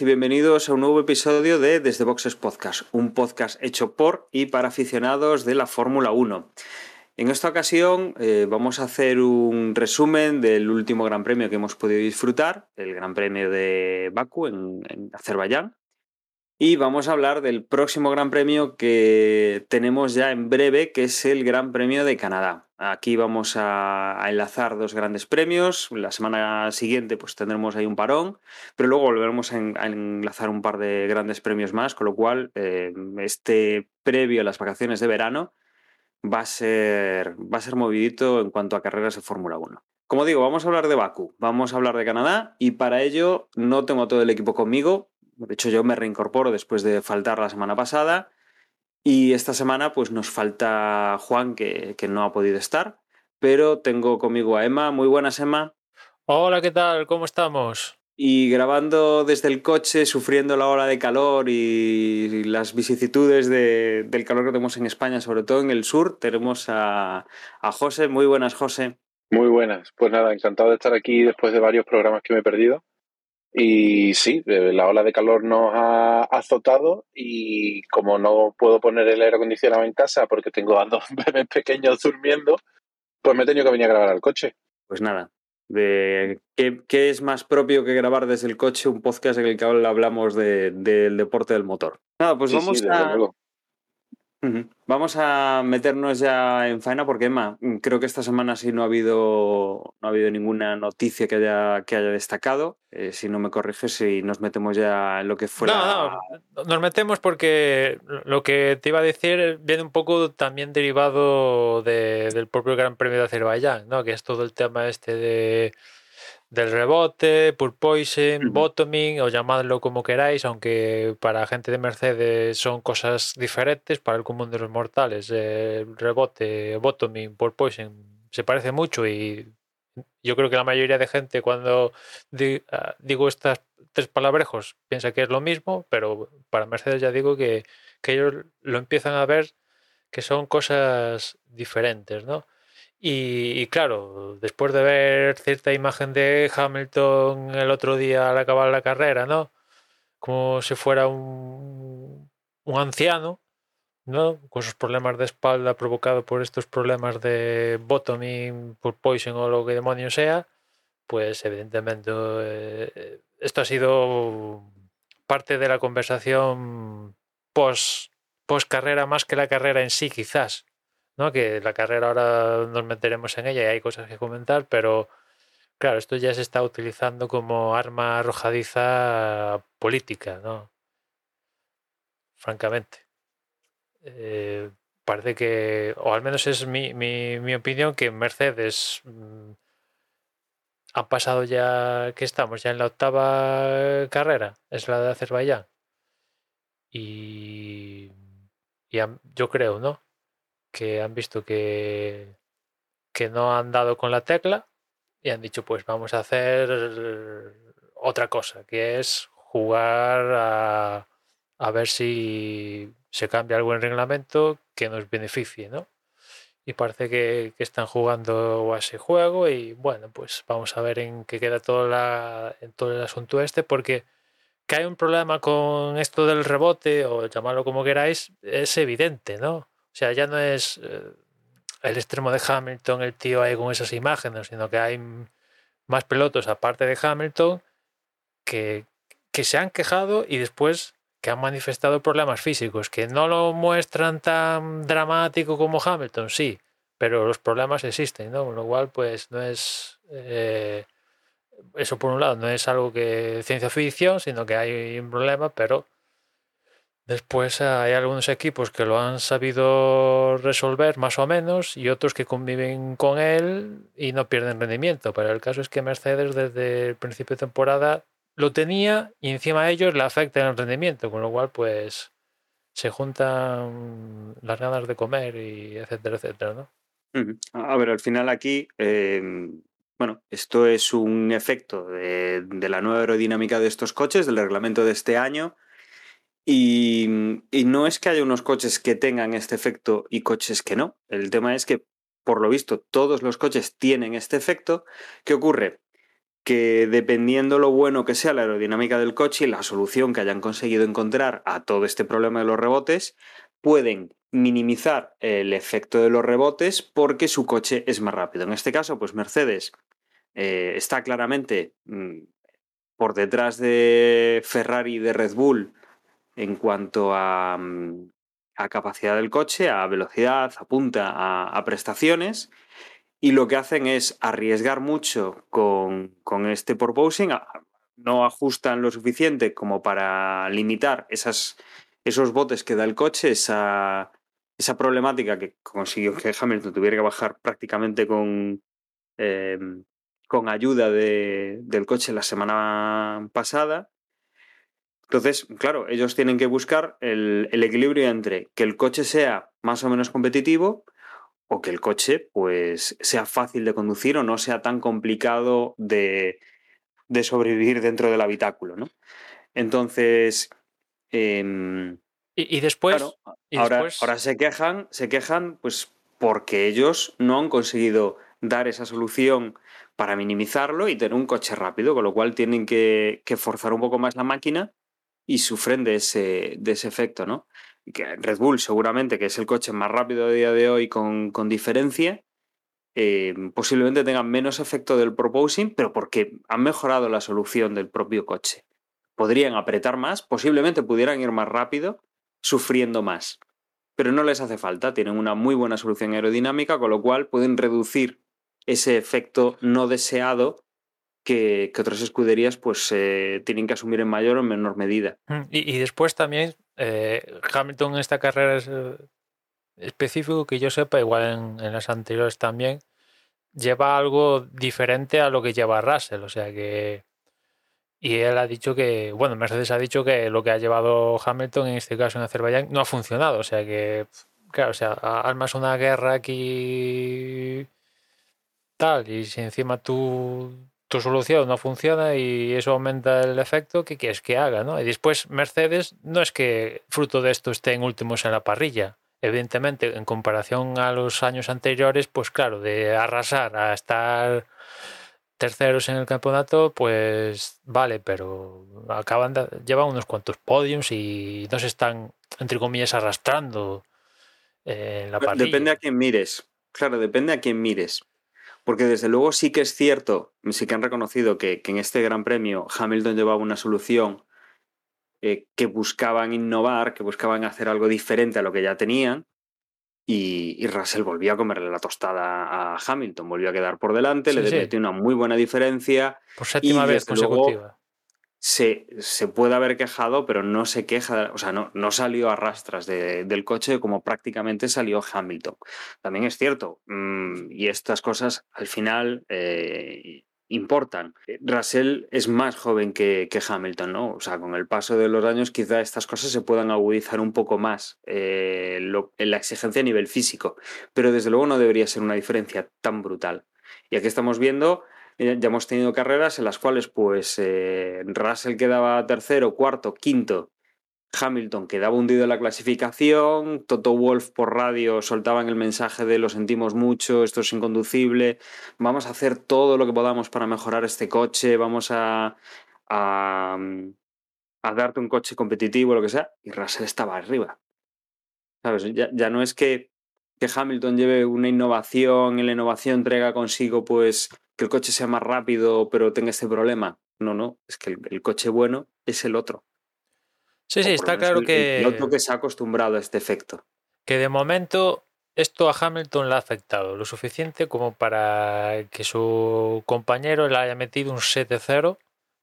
y bienvenidos a un nuevo episodio de Desde Boxes Podcast, un podcast hecho por y para aficionados de la Fórmula 1. En esta ocasión eh, vamos a hacer un resumen del último Gran Premio que hemos podido disfrutar, el Gran Premio de Baku en, en Azerbaiyán. Y vamos a hablar del próximo Gran Premio que tenemos ya en breve, que es el Gran Premio de Canadá. Aquí vamos a, enlazar dos grandes premios. La semana siguiente pues tendremos ahí un parón, pero luego volveremos a, en- a enlazar un par de grandes premios más, con lo cual eh, este previo a las vacaciones de verano va a ser, va a ser movidito en cuanto a carreras de Fórmula 1. Como digo, vamos a hablar de Baku, vamos a hablar de Canadá y para ello no tengo todo el equipo conmigo. De hecho, yo me reincorporo después de faltar la semana pasada. Y esta semana, pues nos falta Juan, que, que no ha podido estar. Pero tengo conmigo a Emma. Muy buenas, Emma. Hola, ¿qué tal? ¿Cómo estamos? Y grabando desde el coche, sufriendo la ola de calor y las vicisitudes de- del calor que tenemos en España, sobre todo en el sur, tenemos a, a José. Muy buenas, José. Muy buenas. Pues nada, encantado de estar aquí después de varios programas que me he perdido. Y sí, eh, la ola de calor nos ha azotado y como no puedo poner el aire acondicionado en casa porque tengo a dos bebés pequeños durmiendo, pues me he tenido que venir a grabar al coche. Pues nada, de ¿qué, qué es más propio que grabar desde el coche un podcast en el que hablamos de- del deporte del motor? Nada, pues Sí, vamos sí, a... luego. Vamos a meternos ya en faena porque, Emma, mm, creo que esta semana sí no ha habido, no ha habido ninguna noticia que haya, que haya destacado. Eh, si no me corriges, si nos metemos ya en lo que fue la... No, no, nos metemos porque lo que te iba a decir viene un poco también derivado de- del propio Gran Premio de Azerbaiyán, ¿no? Que es todo el tema este de del rebote, porpoising, Ujú. bottoming, o llamadlo como queráis, aunque para gente de Mercedes son cosas diferentes, para el común de los mortales, el rebote, bottoming, porpoising, se parece mucho y yo creo que la mayoría de gente cuando ah, digo estas tres palabrejos piensa que es lo mismo, pero para Mercedes ya digo que, que ellos lo empiezan a ver que son cosas diferentes, ¿no? Y, claro, después de ver cierta imagen de Hamilton el otro día al acabar la carrera, ¿no? Como si fuera un, un anciano, ¿no? Con sus problemas de espalda provocados por estos problemas de bottoming, por poison o lo que demonio sea, pues evidentemente eh, esto ha sido parte de la conversación post, post carrera más que la carrera en sí, quizás. ¿No? Que la carrera ahora nos meteremos en ella y hay cosas que comentar, pero claro, esto ya se está utilizando como arma arrojadiza política, ¿no? Francamente. Eh, parece que, o al menos es mi, mi, mi opinión, que Mercedes mm, han pasado ya, que estamos ya en la octava carrera, es la de Azerbaiyán. Y, y yo creo, ¿no? Que han visto que, que no han dado con la tecla y han dicho, pues vamos a hacer otra cosa, que es jugar a, a ver si se cambia algo en el reglamento que nos beneficie, ¿no? Y parece que, que están jugando a ese juego y bueno, pues vamos a ver en qué queda todo, la, todo el asunto este, porque que hay un problema con esto del rebote o llamarlo como queráis, es evidente, ¿no? Sea, ya no es eh, el extremo de Hamilton, el tío ahí con esas imágenes, sino que hay más pilotos aparte de Hamilton que, que se han quejado y después que han manifestado problemas físicos, que no lo muestran tan dramático como Hamilton, sí, pero los problemas existen, ¿no? Con lo cual, pues no es... eh, eso por un lado no es algo que ciencia ficción, sino que hay un problema, pero después hay algunos equipos que lo han sabido resolver más o menos y otros que conviven con él y no pierden rendimiento. Pero el caso es que Mercedes desde el principio de temporada lo tenía y encima a ellos le afecta el rendimiento, con lo cual pues se juntan las ganas de comer y etcétera, etcétera, ¿no? A ver, al final aquí, eh, bueno, esto es un efecto de, de la nueva aerodinámica de estos coches, del reglamento de este año. Y, no es que haya unos coches que tengan este efecto y coches que no. El tema es que, por lo visto, todos los coches tienen este efecto. ¿Qué ocurre? Que dependiendo lo bueno que sea la aerodinámica del coche y la solución que hayan conseguido encontrar a todo este problema de los rebotes, pueden minimizar el efecto de los rebotes porque su coche es más rápido. En este caso, pues Mercedes eh, está claramente mm, por detrás de Ferrari y de Red Bull en cuanto a, mm, a capacidad del coche, a velocidad, a punta, a, prestaciones. Y lo que hacen es arriesgar mucho con, con este porposing, a- no ajustan lo suficiente como para limitar esos botes que da el coche, esa, esa problemática que consiguió que Hamilton tuviera que bajar prácticamente con, eh, con ayuda de- del coche la semana pasada. Entonces, claro, ellos tienen que buscar el, el equilibrio entre que el coche sea más o menos competitivo o que el coche pues sea fácil de conducir o no sea tan complicado de, de sobrevivir dentro del habitáculo, ¿no? Entonces, em, Y, y después, Claro, y ahora, después- ahora se quejan, se quejan, pues porque ellos no han conseguido dar esa solución para minimizarlo y tener un coche rápido, con lo cual tienen que, que forzar un poco más la máquina y sufren de ese, de ese efecto, ¿no? Red Bull seguramente, que es el coche más rápido a día de hoy con, con diferencia, eh, posiblemente tengan menos efecto del proposing, pero porque han mejorado la solución del propio coche. Podrían apretar más, posiblemente pudieran ir más rápido, sufriendo más. Pero no les hace falta, tienen una muy buena solución aerodinámica, con lo cual pueden reducir ese efecto no deseado que, otras escuderías pues eh, tienen que asumir en mayor o menor medida. Mm, Y, después también eh, Hamilton en esta carrera es eh, específico que yo sepa, igual en, en las anteriores también, lleva algo diferente a lo que lleva Russell. O sea que. Y él ha dicho que, bueno, Mercedes ha dicho que lo que ha llevado Hamilton en este caso en Azerbaiyán no ha funcionado. O sea que, claro, o sea, armas una guerra aquí tal, y si encima tu, tu solución no funciona y eso aumenta el efecto, ¿qué quieres que haga? ¿no? Y después Mercedes no es que fruto de esto estén últimos en la parrilla. Evidentemente, en comparación a los años anteriores, pues claro, de arrasar a estar terceros en el campeonato, pues vale, pero acaban de, llevan unos cuantos podiums y no se están, entre comillas, arrastrando eh, en la parrilla. Depende a quién mires. Claro, depende a quién mires. Porque desde luego sí que es cierto, sí que han reconocido que, que en este Gran Premio Hamilton llevaba una solución eh, que buscaban innovar, que buscaban hacer algo diferente a lo que ya tenían. Y, y Russell volvió a comerle la tostada a Hamilton, volvió a quedar por delante, Sí, le sí. metió una muy buena diferencia. Por séptima vez luego, consecutiva. Se, se puede haber quejado, pero no se queja, o sea, no, no salió a rastras de- del coche como prácticamente salió Hamilton. También es cierto, mm, y estas cosas al final eh, importan. Russell es más joven que, que Hamilton, ¿no? O sea, con el paso de los años quizá estas cosas se puedan agudizar un poco más eh, en la exigencia a nivel físico, pero desde luego no debería ser una diferencia tan brutal. Y aquí estamos viendo eh, ya hemos tenido carreras en las cuales pues eh, Russell quedaba tercero, cuarto, quinto, Hamilton quedaba hundido en la clasificación, Toto Wolf por radio soltaban el mensaje de lo sentimos mucho, esto es inconducible, vamos a hacer todo lo que podamos para mejorar este coche, vamos a, a, a darte un coche competitivo, lo que sea, y Russell estaba arriba. ¿Sabes? Ya, ya no es que, que Hamilton lleve una innovación y la innovación traiga consigo pues que el coche sea más rápido pero tenga este problema. No, no, es que el, el coche bueno es el otro. Sí, sí, está claro el- que, El piloto que se ha acostumbrado a este efecto. que de momento esto a Hamilton le ha afectado lo suficiente como para que su compañero le haya metido un 7-0,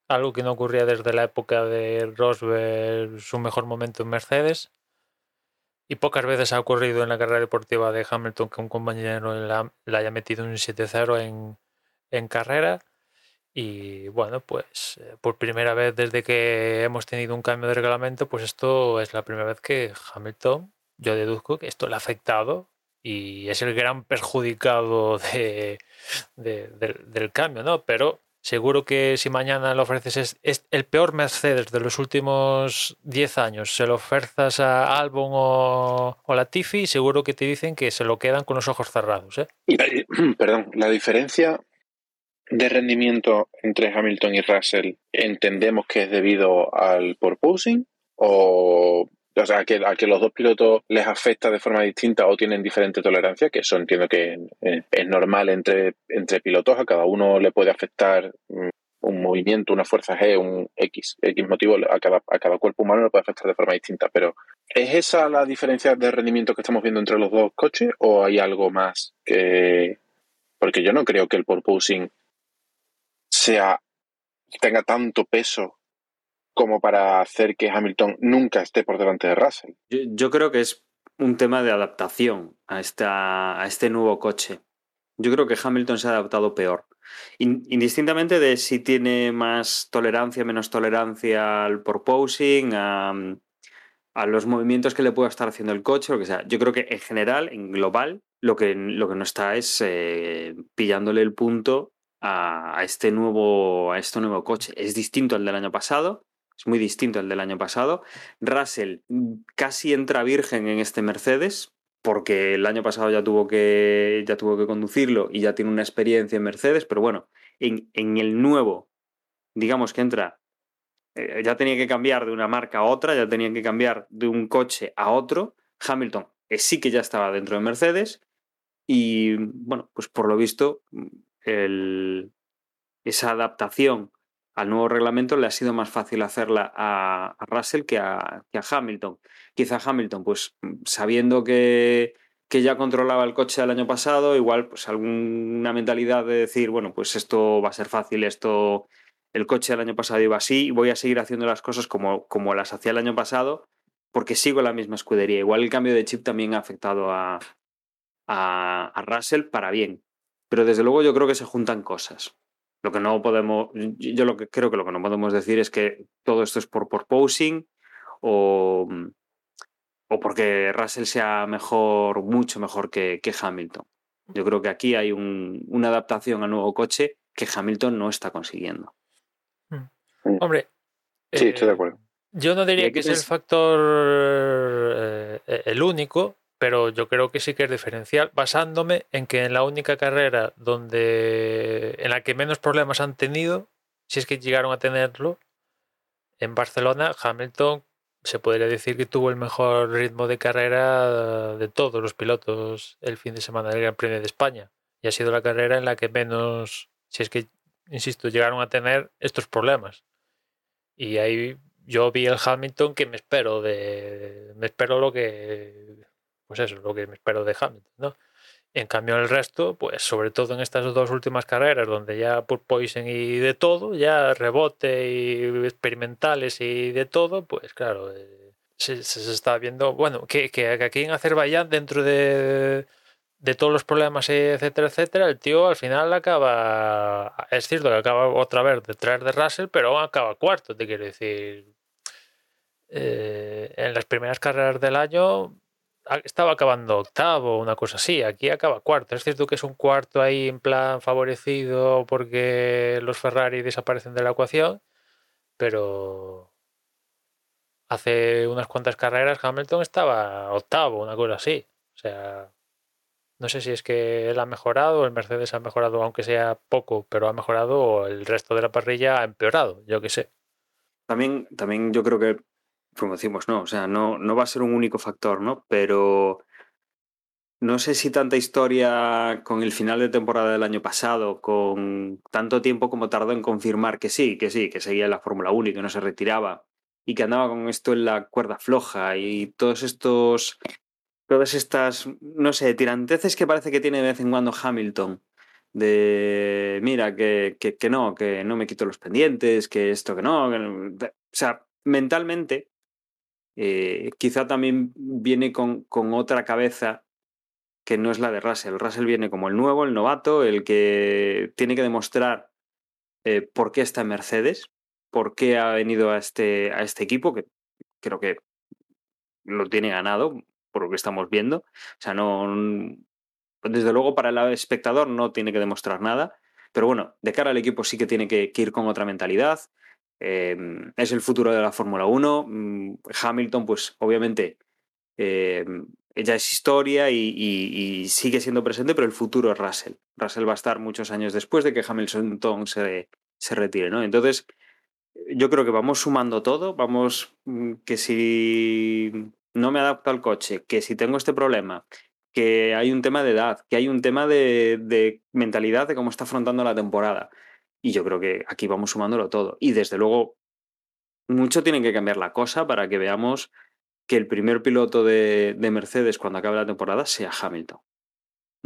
algo que no ocurría desde la época de Rosberg, su mejor momento en Mercedes. Y pocas veces ha ocurrido en la carrera deportiva de Hamilton que un compañero le, ha- le haya metido un 7-0 en, en carrera. Y bueno, pues eh, por primera vez desde que hemos tenido un cambio de reglamento, pues esto es la primera vez que Hamilton, yo deduzco que esto le ha afectado y es el gran perjudicado de, de- del- del cambio, ¿no? Pero seguro que si mañana le ofreces es, el peor Mercedes de los últimos 10 años, se lo ofertas a Albon o, o Latifi, seguro que te dicen que se lo quedan con los ojos cerrados, ¿eh? Perdón, la diferencia de rendimiento entre Hamilton y Russell entendemos que es debido al porpoising o, o sea, a que, a que los dos pilotos les afecta de forma distinta o tienen diferente tolerancia, que eso entiendo que es normal entre, entre pilotos, a cada uno le puede afectar mm, un movimiento, una fuerza G, un X, X motivo, a cada, a cada cuerpo humano le puede afectar de forma distinta, pero ¿es esa la diferencia de rendimiento que estamos viendo entre los dos coches o hay algo más que, porque yo no creo que el porpoising sea tenga tanto peso como para hacer que Hamilton nunca esté por delante de Russell. Yo, creo que es un tema de adaptación a, esta, a este nuevo coche. Yo creo que Hamilton se ha adaptado peor. In- indistintamente de si tiene más tolerancia, menos tolerancia al porpoising, a, los movimientos que le pueda estar haciendo el coche, lo que sea. Yo creo que en general, en global, lo que, lo que no está es eh, pillándole el punto a este nuevo, a este nuevo coche. Es distinto al del año pasado, es muy distinto al del año pasado. Russell casi entra virgen en este Mercedes, porque el año pasado ya tuvo que, ya tuvo que conducirlo y ya tiene una experiencia en Mercedes, pero bueno, en, en el nuevo, digamos que entra, eh, ya tenía que cambiar de una marca a otra, ya tenía que cambiar de un coche a otro. Hamilton eh, sí que ya estaba dentro de Mercedes y bueno, pues por lo visto el- esa adaptación al nuevo reglamento le ha sido más fácil hacerla a, Russell que a, que a Hamilton. Quizá Hamilton, pues sabiendo que, que ya controlaba el coche el año pasado, igual pues alguna mentalidad de decir, bueno, pues esto va a ser fácil, esto, el coche el año pasado iba así, voy a seguir haciendo las cosas como, como las hacía el año pasado, porque sigo la misma escudería. Igual el cambio de chip también ha afectado a, a Russell para bien. Pero desde luego yo creo que se juntan cosas. Lo que no podemos, yo lo que creo que lo que no podemos decir es que todo esto es por posing o, o porque Russell sea mejor, mucho mejor que, que Hamilton. Yo creo que aquí hay un- una adaptación al nuevo coche que Hamilton no está consiguiendo. Hombre. Sí, eh, estoy de acuerdo. Yo no diría que es el factor eh, el único, pero yo creo que sí que es diferencial, basándome en que en la única carrera donde en la que menos problemas han tenido, si es que llegaron a tenerlo, en Barcelona, Hamilton se podría decir que tuvo el mejor ritmo de carrera de todos los pilotos el fin de semana del Gran Premio de España. Y ha sido la carrera en la que menos, si es que, insisto, llegaron a tener estos problemas. Y ahí yo vi el Hamilton que me espero de. Me espero lo que. Pues eso, lo que me espero de Hamilton, ¿no? En cambio, el resto, pues sobre todo en estas dos últimas carreras, donde ya porpoising y de todo, ya rebote y experimentales y de todo, pues claro, eh, se, se- está viendo. Bueno, que, que aquí en Azerbaiyán, dentro de, de todos los problemas, etcétera, etcétera, el tío al final acaba. Es cierto que acaba otra vez detrás de Russell, pero acaba cuarto, te quiero decir. Eh, en las primeras carreras del año estaba acabando octavo, una cosa así. Aquí acaba cuarto. Es cierto que es un cuarto ahí en plan favorecido porque los Ferrari desaparecen de la ecuación, pero hace unas cuantas carreras Hamilton estaba octavo, una cosa así. O sea, no sé si es que él ha mejorado, el Mercedes ha mejorado, aunque sea poco, pero ha mejorado, o el resto de la parrilla ha empeorado, yo qué sé. También, también yo creo que, como decimos, no, o sea, no, no va a ser un único factor, ¿no? Pero no sé si tanta historia con el final de temporada del año pasado, con tanto tiempo como tardó en confirmar que sí, que sí, que seguía en la Fórmula 1 y que no se retiraba, y que andaba con esto en la cuerda floja y todos estos, todas estas, no sé, tiranteces que parece que tiene de vez en cuando Hamilton. De mira, que, que, no, que no me quito los pendientes, que esto no. que no. O sea, mentalmente, eh, quizá también viene con, con otra cabeza que no es la de Russell. Russell viene como el nuevo, el novato, el que tiene que demostrar eh, por qué está en Mercedes, por qué ha venido a este, a este equipo, que creo que lo tiene ganado, por lo que estamos viendo. O sea, no. Desde luego, para el espectador no tiene que demostrar nada. Pero bueno, de cara al equipo sí que tiene que, ir con otra mentalidad. Em, es el futuro de la Fórmula 1. Mm, Hamilton, pues obviamente, em, ya es historia y, sigue siendo presente, pero el futuro es Russell. Russell va a estar muchos años después de que Hamilton se, se retire, ¿no? Entonces, yo creo que vamos sumando todo, vamos, mm, que si no me adapto al coche, que si tengo este problema, que hay un tema de edad, que hay un tema de, mentalidad de cómo está afrontando la temporada. Y yo creo que aquí vamos sumándolo todo. Y desde luego, mucho tiene que cambiar la cosa para que veamos que el primer piloto de, de Mercedes cuando acabe la temporada sea Hamilton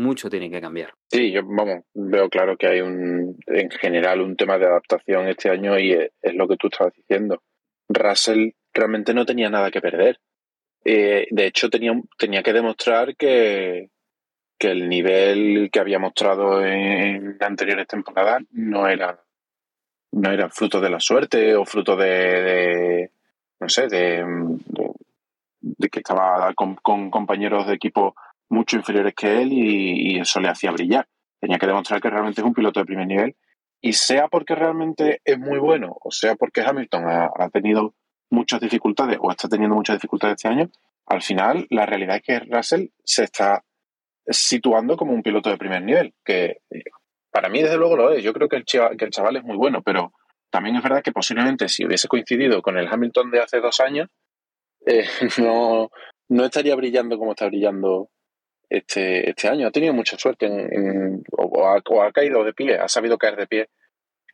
mucho tiene que cambiar. Sí, yo vamos, veo claro que hay un, en general un tema de adaptación este año y es, lo que tú estabas diciendo. Russell realmente no tenía nada que perder. Eh, de hecho, tenía, tenía que demostrar que, que el nivel que había mostrado en anteriores temporadas no era, no era fruto de la suerte o fruto de, no sé, de, que estaba con, compañeros de equipo mucho inferiores que él y, eso le hacía brillar. Tenía que demostrar que realmente es un piloto de primer nivel y sea porque realmente es muy bueno o sea porque Hamilton ha, tenido muchas dificultades o está teniendo muchas dificultades este año, al final la realidad es que Russell se está situando como un piloto de primer nivel, que eh, para mí desde luego lo es. Yo creo que el, chaval, que el chaval es muy bueno, pero también es verdad que posiblemente si hubiese coincidido con el Hamilton de hace dos años, eh, no, no estaría brillando como está brillando este, este año. Ha tenido mucha suerte en, o, ha, caído de pie, ha sabido caer de pie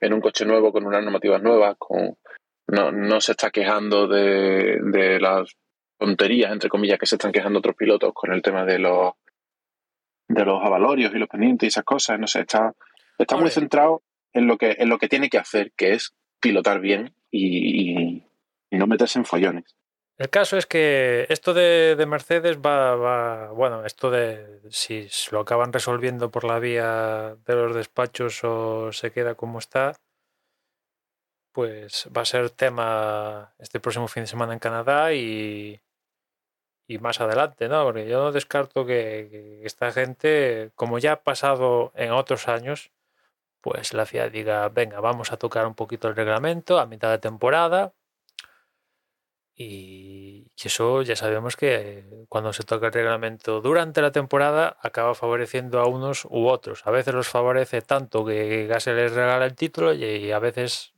en un coche nuevo, con unas normativas nuevas, con, no, no se está quejando de, de las tonterías, entre comillas, que se están quejando otros pilotos con el tema de los de los avalorios y los pendientes y esas cosas. No sé, está, está muy centrado en lo que en lo que tiene que hacer, que es pilotar bien y no meterse en follones. El caso es que esto de, Mercedes va, va, bueno, esto de si lo acaban resolviendo por la vía de los despachos o se queda como está, pues va a ser tema este próximo fin de semana en Canadá y, y más adelante, ¿no? Porque yo no descarto que, esta gente, como ya ha pasado en otros años, pues la FIA diga, venga, vamos a tocar un poquito el reglamento a mitad de temporada, y, eso ya sabemos que cuando se toca el reglamento durante la temporada acaba favoreciendo a unos u otros. A veces los favorece tanto que Gase les regala el título y a veces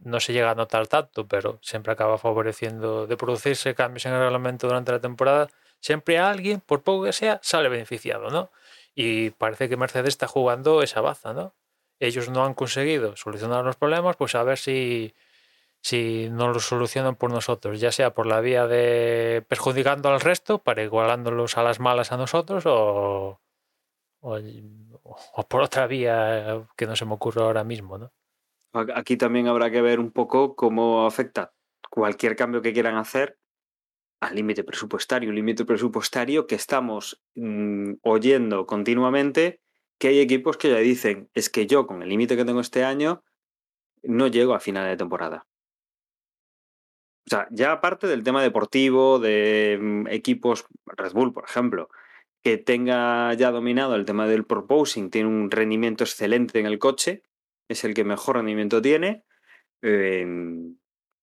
no se llega a notar tanto, pero siempre acaba favoreciendo de producirse cambios en el reglamento durante la temporada. Siempre alguien, por poco que sea, sale beneficiado, ¿no? Y parece que Mercedes está jugando esa baza, ¿no? Ellos no han conseguido solucionar los problemas, pues a ver si si no lo solucionan por nosotros, ya sea por la vía de perjudicando al resto para igualándolos a las malas a nosotros o, o, por otra vía que no se me ocurre ahora mismo. ¿no? Aquí también habrá que ver un poco cómo afecta cualquier cambio que quieran hacer al límite presupuestario, un límite presupuestario que estamos mm, oyendo continuamente que hay equipos que ya dicen, es que yo con el límite que tengo este año no llego a final de temporada. O sea, ya aparte del tema deportivo, de mm, equipos, Red Bull, por ejemplo, que tenga ya dominado el tema del proposing, tiene un rendimiento excelente en el coche, es el que mejor rendimiento tiene. Em,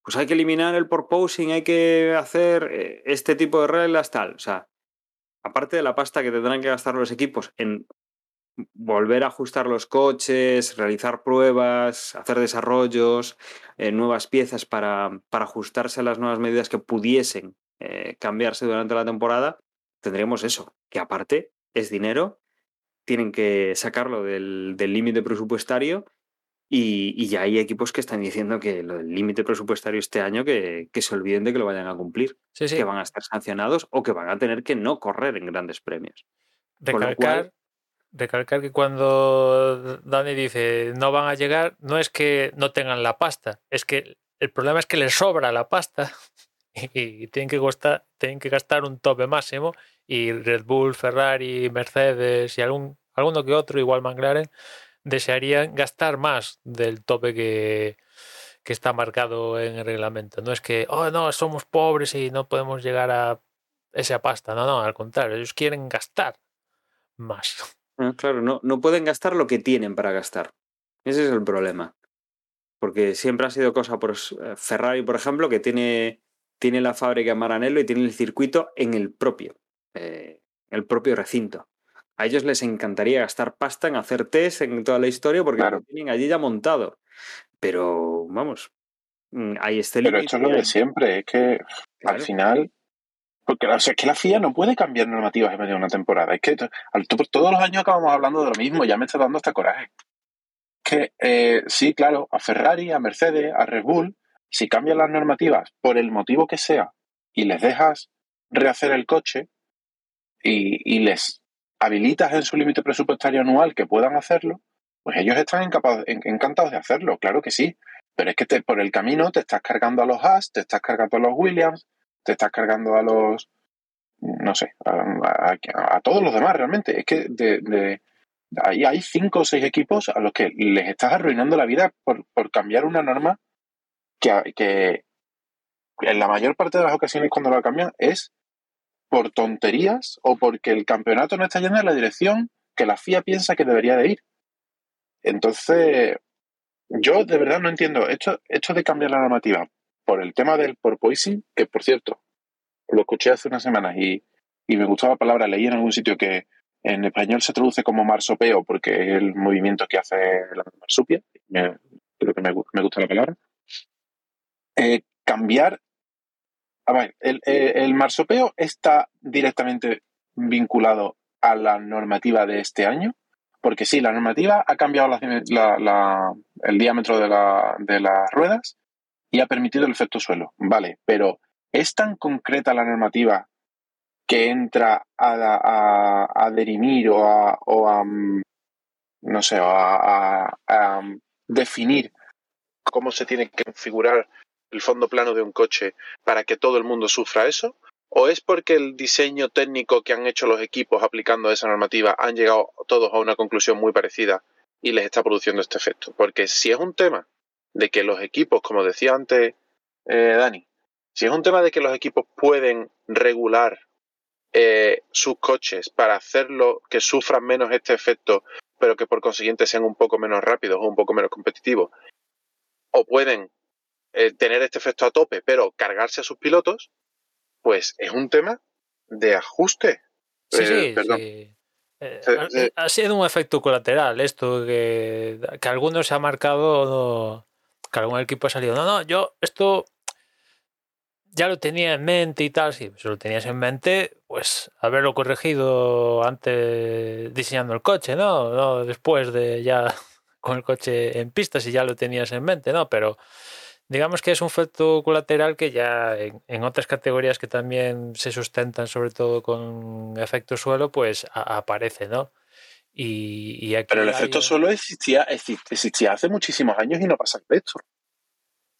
pues hay que eliminar el proposing, hay que hacer eh, este tipo de reglas, tal. O sea, aparte de la pasta que tendrán que gastar los equipos en volver a ajustar los coches, realizar pruebas, hacer desarrollos, eh, nuevas piezas para, para, ajustarse a las nuevas medidas que pudiesen eh, cambiarse durante la temporada, tendríamos eso, que aparte es dinero, tienen que sacarlo del límite presupuestario y, ya hay equipos que están diciendo que lo del límite presupuestario este año que, que, se olviden de que lo vayan a cumplir, que van a estar sancionados o que van a tener que no correr en grandes premios. Recalcar recalcar que cuando Dani dice no van a llegar, no es que no tengan la pasta, es que el problema es que les sobra la pasta y tienen que, gastar, tienen que gastar un tope máximo y Red Bull, Ferrari, Mercedes y algún, alguno que otro, igual McLaren, desearían gastar más del tope que, que está marcado en el reglamento. No es que, oh, no, somos pobres y no podemos llegar a esa pasta. No, no, al contrario, ellos quieren gastar más. Ah, claro, no, no pueden gastar lo que tienen para gastar. Ese es el problema. Porque siempre ha sido cosa por eh, Ferrari, por ejemplo, que tiene, tiene la fábrica Maranello y tiene el circuito en el propio, eh, el propio recinto. A ellos les encantaría gastar pasta en hacer test en toda la historia porque Claro. lo tienen allí ya montado. Pero, vamos, mm, hay este Pero esto es lo de siempre, es que claro. al final. Porque o sea, es que la FIA no puede cambiar normativas en medio de una temporada. Es que todos los años acabamos hablando de lo mismo, ya me está dando hasta coraje. Que eh, sí, claro, a Ferrari, a Mercedes, a Red Bull, si cambian las normativas por el motivo que sea y les dejas rehacer el coche y, y les habilitas en su límite presupuestario anual que puedan hacerlo, pues ellos están encantados de hacerlo, claro que sí. Pero es que por el camino te estás cargando a los Haas, te estás cargando a los Williams, te estás cargando a los, no sé, a, todos los demás realmente. Es que de, de- ahí hay cinco o seis equipos a los que les estás arruinando la vida por, por cambiar una norma que, que en la mayor parte de las ocasiones cuando la cambian es por tonterías o porque el campeonato no está yendo en la dirección que la FIA piensa que debería de ir. Entonces, yo de verdad no entiendo esto, esto de cambiar la normativa por el tema del porpoising, que por cierto, lo escuché hace unas semanas y, y me gustó la palabra, leí en algún sitio que en español se traduce como marsopeo porque es el movimiento que hace la marsupia, creo que me, me gusta la palabra. Eh, cambiar, a ver, el, el- el marsopeo está directamente vinculado a la normativa de este año, porque sí, la normativa ha cambiado la- la- la- el diámetro de, la- de las ruedas y ha permitido el efecto suelo, vale, pero ¿es tan concreta la normativa que entra a, a- a derimir o a, o a, mm, no sé, a- a, mm, definir cómo se tiene que configurar el fondo plano de un coche para que todo el mundo sufra eso? ¿O es porque el diseño técnico que han hecho los equipos aplicando esa normativa han llegado todos a una conclusión muy parecida y les está produciendo este efecto? Porque si es un tema de que los equipos, como decía antes eh, Dani, si es un tema de que los equipos pueden regular eh, sus coches para hacerlo que sufran menos este efecto, pero que por consiguiente sean un poco menos rápidos o un poco menos competitivos, o pueden eh, tener este efecto a tope, pero cargarse a sus pilotos, pues es un tema de ajuste. Sí, Eh, sí, perdón. sí. Eh, ha- sido un efecto colateral esto que, que algunos se ha marcado, no- que algún equipo ha salido, no, no, yo esto ya lo tenía en mente y tal, si lo tenías en mente, pues haberlo corregido antes diseñando el coche, ¿no? No después de ya con el coche en pista si ya lo tenías en mente, ¿no? Pero digamos que es un efecto colateral que ya en, en otras categorías que también se sustentan sobre todo con efecto suelo, pues a- aparece, ¿no? Y, y aquí Pero el hay- efecto suelo existía, exi- existía hace muchísimos años y no pasa esto.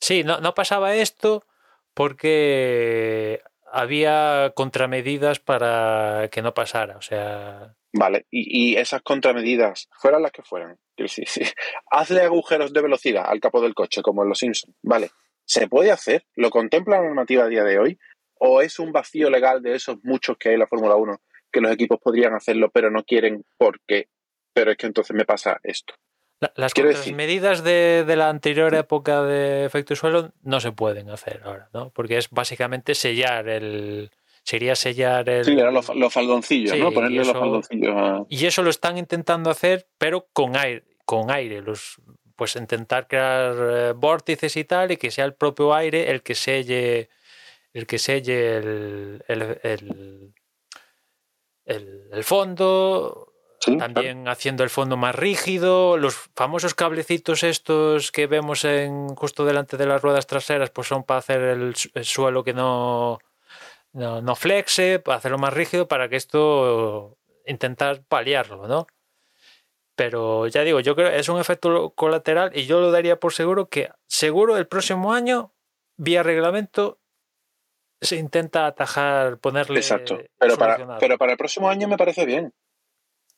Sí, no, no pasaba esto porque había contramedidas para que no pasara. O sea, Vale, y, y esas contramedidas, fueran las que fueran, decir, sí, hazle agujeros de velocidad al capó del coche, como en los Simpsons. Vale, ¿se puede hacer? ¿Lo contempla la normativa a día de hoy? ¿O es un vacío legal de esos muchos que hay en la Fórmula 1 que los equipos podrían hacerlo pero no quieren porque? Pero es que entonces me pasa esto. la- las contramedidas de, de la anterior época de efecto suelo no se pueden hacer ahora, ¿no? Porque es básicamente sellar el. Sería sellar el. Sí, eran los, los faldoncillos, Sí, ¿no? y Ponerle eso- los faldoncillos a... Y eso lo están intentando hacer, pero con aire, con aire, los pues intentar crear eh, vórtices y tal, y que sea el propio aire el que selle el que selle el, el, el, el- el fondo, Sí, también haciendo el fondo más rígido, los famosos cablecitos estos que vemos en justo delante de las ruedas traseras, pues son para hacer el suelo que no, no, no flexe, para hacerlo más rígido, para que esto intentar paliarlo, ¿no? Pero ya digo, yo creo que es un efecto colateral y yo lo daría por seguro que seguro el próximo año, vía reglamento, se intenta atajar, ponerle. Exacto. Pero para, pero para el próximo año me parece bien.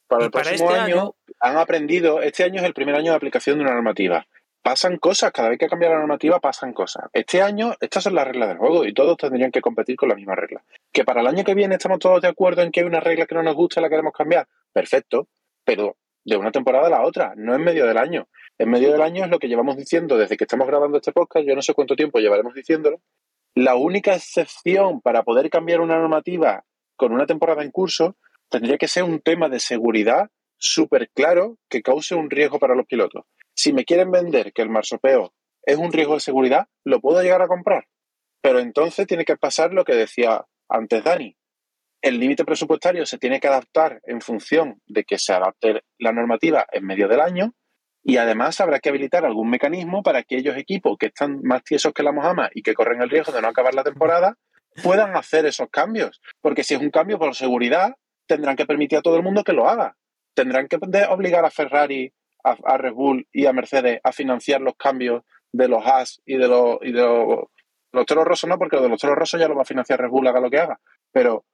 Para Y el para próximo este año, año- han aprendido, este año es el primer año de aplicación de una normativa. Pasan cosas, cada vez que cambia la normativa pasan cosas. Este año, estas son las reglas del juego y todos tendrían que competir con la misma regla. Que para el año que viene estamos todos de acuerdo en que hay una regla que no nos gusta y la queremos cambiar, perfecto, pero de una temporada a la otra, no en medio del año. En medio del año es lo que llevamos diciendo desde que estamos grabando este podcast, yo no sé cuánto tiempo llevaremos diciéndolo. La única excepción para poder cambiar una normativa con una temporada en curso tendría que ser un tema de seguridad súper claro que cause un riesgo para los pilotos. Si me quieren vender que el marsopeo es un riesgo de seguridad, lo puedo llegar a comprar. Pero entonces tiene que pasar lo que decía antes Dani. El límite presupuestario se tiene que adaptar en función de que se adapte la normativa en medio del año y además habrá que habilitar algún mecanismo para que aquellos equipos que están más tiesos que la Mojama y que corren el riesgo de no acabar la temporada puedan hacer esos cambios. Porque si es un cambio por seguridad, tendrán que permitir a todo el mundo que lo haga. Tendrán que obligar a Ferrari, a, Red Bull y a Mercedes a financiar los cambios de los Haas y de los, y de los, los toros rosos, no, porque de los toros rosos ya lo va a financiar Red Bull, haga lo que haga. Pero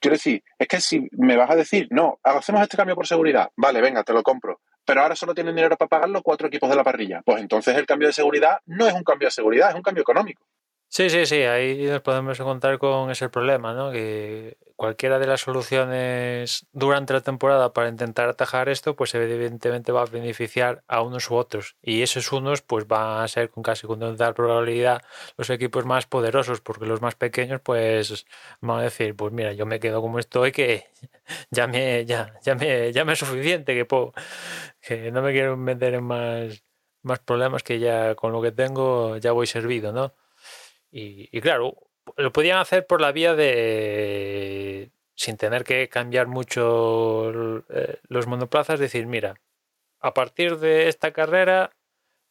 quiero decir, es que si me vas a decir, no, hacemos este cambio por seguridad, vale, venga, te lo compro. Pero ahora solo tienen dinero para pagar los cuatro equipos de la parrilla. Pues entonces el cambio de seguridad no es un cambio de seguridad, es un cambio económico. Sí, sí, sí, ahí nos podemos encontrar con ese problema, ¿no? Que cualquiera de las soluciones durante la temporada para intentar atajar esto, pues evidentemente va a beneficiar a unos u otros. Y esos unos, pues van a ser con casi con total probabilidad los equipos más poderosos, porque los más pequeños, pues van a decir, pues mira, yo me quedo como estoy, que ya me, ya, ya me, ya me es suficiente, que puedo, que no me quiero meter en más, más problemas que ya con lo que tengo ya voy servido, ¿no? Y, claro, lo podían hacer por la vía de, sin tener que cambiar mucho eh, los monoplazas, decir, mira, a partir de esta carrera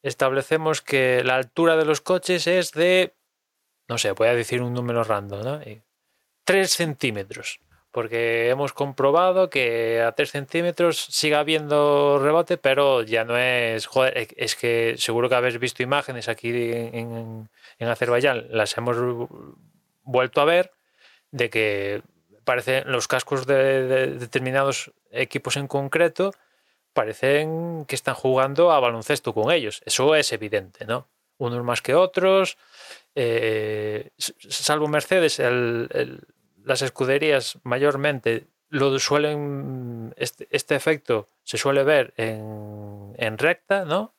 establecemos que la altura de los coches es de, no sé, voy a decir un número random, ¿no? 3 centímetros porque hemos comprobado que a 3 centímetros sigue habiendo rebote, pero ya no es, joder, es que seguro que habéis visto imágenes aquí en, en Azerbaiyán, las hemos vuelto a ver, de que parecen los cascos de, determinados equipos en concreto parecen que están jugando a baloncesto con ellos. Eso es evidente, ¿no? Unos más que otros. Eh, salvo Mercedes, las escuderías mayormente lo suelen, este, este, efecto se suele ver en, en, recta, ¿no?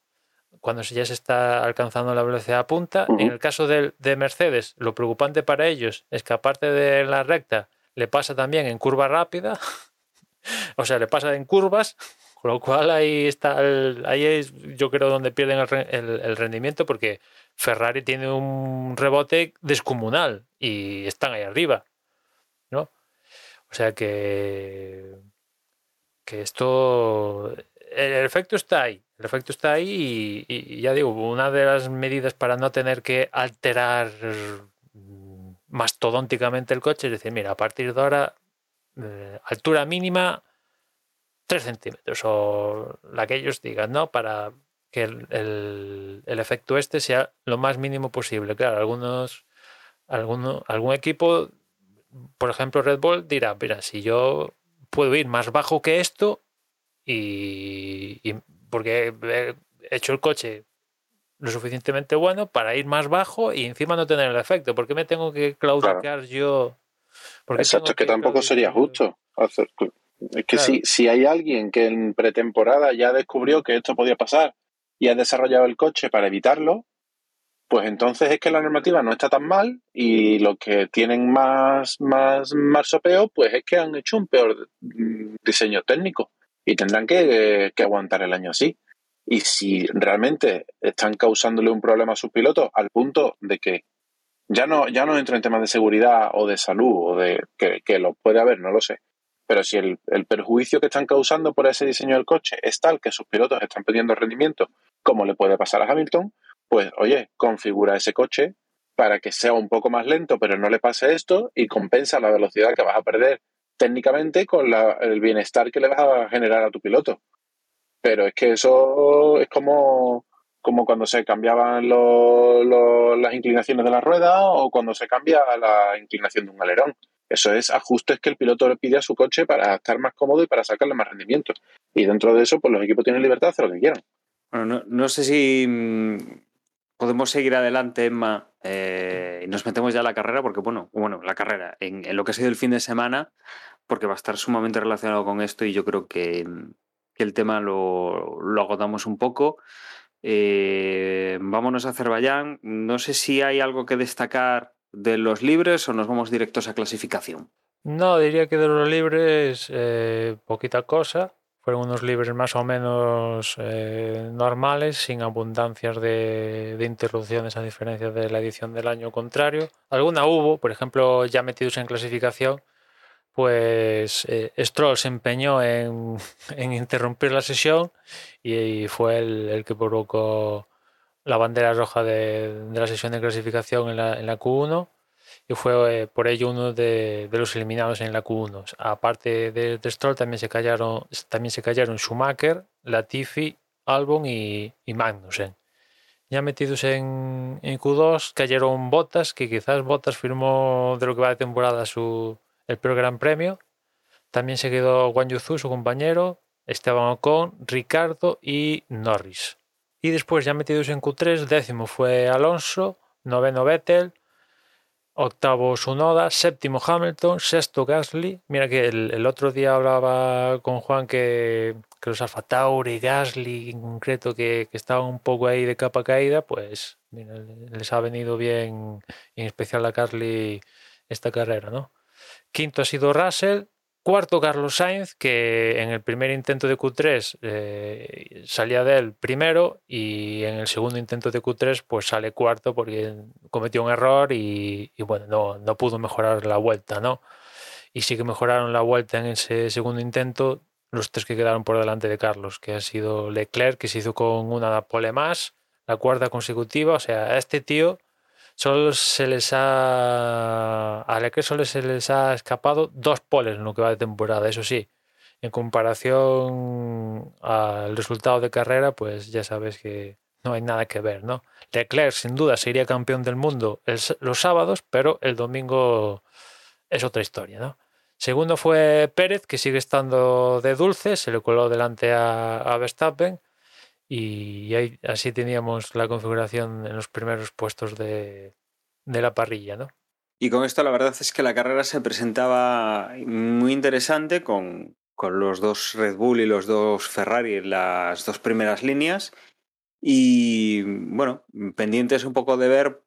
Cuando ya se está alcanzando la velocidad punta. En el caso de, de, Mercedes, lo preocupante para ellos es que aparte de la recta, le pasa también en curva rápida, o sea, le pasa en curvas, con lo cual ahí está, ahí es yo creo donde pierden el, el, rendimiento porque Ferrari tiene un rebote descomunal y están ahí arriba. ¿no? O sea que, que esto, el efecto está ahí, el efecto está ahí y, ya digo, una de las medidas para no tener que alterar mastodónticamente el coche es decir, mira, a partir de ahora, eh, altura mínima 3 centímetros o la que ellos digan, ¿no? Para que el, el, efecto este sea lo más mínimo posible. Claro, algunos, alguno, algún equipo por ejemplo, Red Bull dirá, mira, si yo puedo ir más bajo que esto y, porque he hecho el coche lo suficientemente bueno para ir más bajo y encima no tener el efecto. ¿Por qué me tengo que claudicar yo? Exacto, es que, tampoco sería justo. Hacer, es que si, si hay alguien que en pretemporada ya descubrió que esto podía pasar y ha desarrollado el coche para evitarlo, pues entonces es que la normativa no está tan mal y los que tienen más, más marsopeo, pues es que han hecho un peor diseño técnico y tendrán que, aguantar el año así. Y si realmente están causándole un problema a sus pilotos al punto de que ya no, ya no entro en temas de seguridad o de salud o de que, que lo puede haber, no lo sé. Pero si el, el perjuicio que están causando por ese diseño del coche es tal que sus pilotos están perdiendo rendimiento, como le puede pasar a Hamilton, pues oye, configura ese coche para que sea un poco más lento, pero no le pase esto y compensa la velocidad que vas a perder técnicamente con el bienestar que le vas a generar a tu piloto. Pero es que eso es como, como cuando se cambiaban las inclinaciones de la rueda o cuando se cambia la inclinación de un alerón. Eso es ajustes que el piloto le pide a su coche para estar más cómodo y para sacarle más rendimiento. Y dentro de eso, pues los equipos tienen libertad de hacer lo que quieran. Bueno, no, no sé si mm, podemos seguir adelante, Emma, eh, y nos metemos ya a la carrera, porque bueno, bueno, la carrera, en lo que ha sido el fin de semana, porque va a estar sumamente relacionado con esto y yo creo que, que el tema lo, lo agotamos un poco. Eh, vámonos a Azerbaiyán. No sé si hay algo que destacar de los libres o nos vamos directos a clasificación. No, diría que de los libres eh, poquita cosa. Fueron unos libres más o menos eh, normales, sin abundancias de, de interrupciones a diferencia de la edición del año contrario. Alguna hubo, por ejemplo, ya metidos en clasificación, pues eh, Stroll se empeñó en, en interrumpir la sesión y, fue el, que provocó la bandera roja de, la sesión de clasificación en la, en la Q1 y fue eh, por ello uno de, los eliminados en la Q1. Aparte de, Stroll también se cayeron, también se cayeron Schumacher, Latifi, Albon y, Magnussen. Ya metidos en, en Q2 cayeron Bottas, que quizás Bottas firmó de lo que va de temporada su, el peor gran premio. También se quedó Guan Yuzu, su compañero, Esteban Ocon, Ricardo y Norris. Y después ya metidos en Q3, décimo fue Alonso, noveno Vettel, octavo Sunoda, séptimo Hamilton, sexto Gasly. Mira que el, otro día hablaba con Juan que, que los Alfa Tauri, Gasly en concreto, que, que, estaban un poco ahí de capa caída, pues les ha venido bien, en especial a Gasly, esta carrera, ¿no? Quinto ha sido Russell, Cuarto, Carlos Sainz, que en el primer intento de Q3 eh, salía de él primero y en el segundo intento de Q3 pues sale cuarto porque cometió un error y, y bueno, no, no, pudo mejorar la vuelta, ¿no? Y sí que mejoraron la vuelta en ese segundo intento los tres que quedaron por delante de Carlos, que ha sido Leclerc, que se hizo con una pole más, la cuarta consecutiva, o sea, este tío solo se les ha a Leclerc solo se les ha escapado dos poles en lo que va de temporada, eso sí. En comparación al resultado de carrera, pues ya sabes que no hay nada que ver, ¿no? Leclerc sin duda sería campeón del mundo los sábados, pero el domingo es otra historia, ¿no? Segundo fue Pérez, que sigue estando de dulce, se le coló delante a, a Verstappen y ahí, así teníamos la configuración en los primeros puestos de, de, la parrilla, ¿no? Y con esto la verdad es que la carrera se presentaba muy interesante con, con los dos Red Bull y los dos Ferrari las dos primeras líneas y bueno, pendientes un poco de ver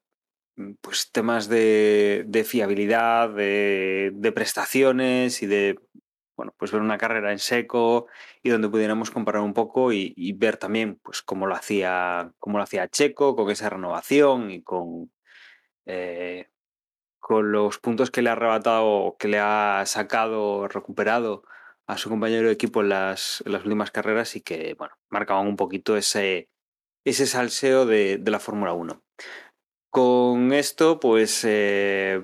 pues temas de, de fiabilidad, de, de prestaciones y de bueno, pues ver una carrera en seco y donde pudiéramos comparar un poco y, ver también pues cómo lo hacía cómo lo hacía Checo con esa renovación y con eh, con los puntos que le ha arrebatado que le ha sacado recuperado a su compañero de equipo en las, últimas carreras y que bueno marcaban un poquito ese ese salseo de, de la Fórmula 1 con esto pues eh,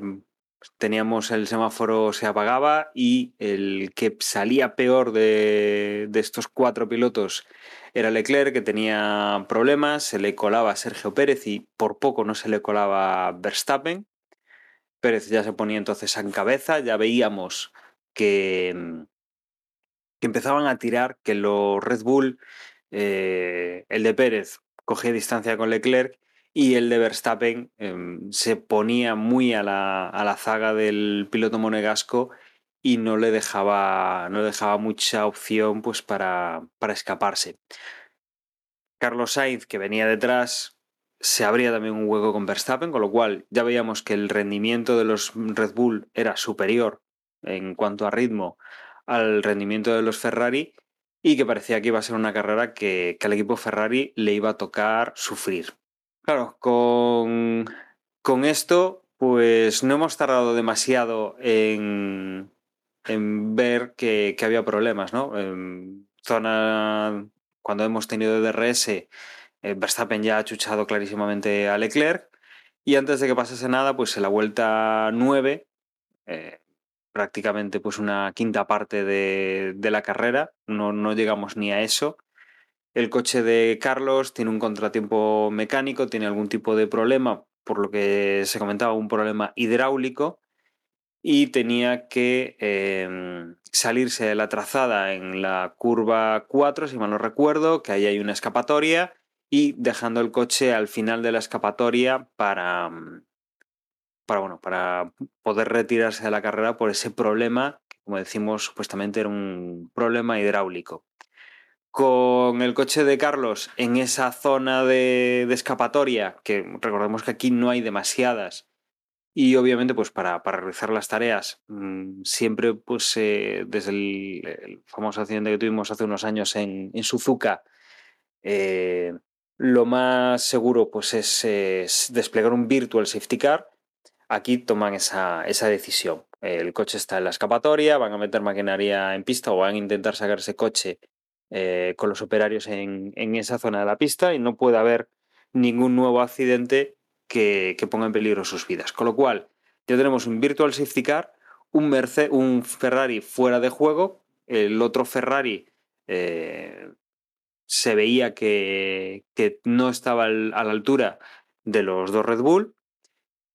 teníamos el semáforo se apagaba y el que salía peor de, de, estos cuatro pilotos era Leclerc, que tenía problemas, se le colaba Sergio Pérez y por poco no se le colaba Verstappen. Pérez ya se ponía entonces en cabeza, ya veíamos que, que empezaban a tirar, que los Red Bull, eh, el de Pérez cogía distancia con Leclerc y el de Verstappen eh, se ponía muy a la, a la, zaga del piloto monegasco y no le dejaba, no le dejaba mucha opción pues, para, para escaparse. Carlos Sainz, que venía detrás, se abría también un hueco con Verstappen, con lo cual ya veíamos que el rendimiento de los Red Bull era superior en cuanto a ritmo al rendimiento de los Ferrari y que parecía que iba a ser una carrera que, que al equipo Ferrari le iba a tocar sufrir. Claro, con, con esto, pues no hemos tardado demasiado en, en ver que, que, había problemas, ¿no? En zona, cuando hemos tenido DRS, eh, Verstappen ya ha chuchado clarísimamente a Leclerc y antes de que pasase nada, pues en la vuelta 9, eh, prácticamente pues una quinta parte de, de la carrera, no, no llegamos ni a eso, el coche de Carlos tiene un contratiempo mecánico, tiene algún tipo de problema, por lo que se comentaba, un problema hidráulico. y tenía que eh, salirse de la trazada en la curva 4, si mal no recuerdo, que ahí hay una escapatoria y dejando el coche al final de la escapatoria para, para, bueno, para poder retirarse de la carrera por ese problema, que como decimos, supuestamente era un problema hidráulico. Con el coche de Carlos en esa zona de, escapatoria, que recordemos que aquí no hay demasiadas, y obviamente, pues para, realizar las tareas, mmm, siempre, pues eh, desde el, famoso accidente que tuvimos hace unos años en, en Suzuka, eh, lo más seguro pues es, es, desplegar un virtual safety car. Aquí toman esa, esa decisión. El coche está en la escapatoria, van a meter maquinaria en pista o van a intentar sacar ese coche eh, con los operarios en, en esa zona de la pista y no puede haber ningún nuevo accidente que, que, ponga en peligro sus vidas. Con lo cual, ya tenemos un Virtual Safety Car, un, Mercedes, un Ferrari fuera de juego, el otro Ferrari eh, se veía que, que no estaba a la altura de los dos Red Bull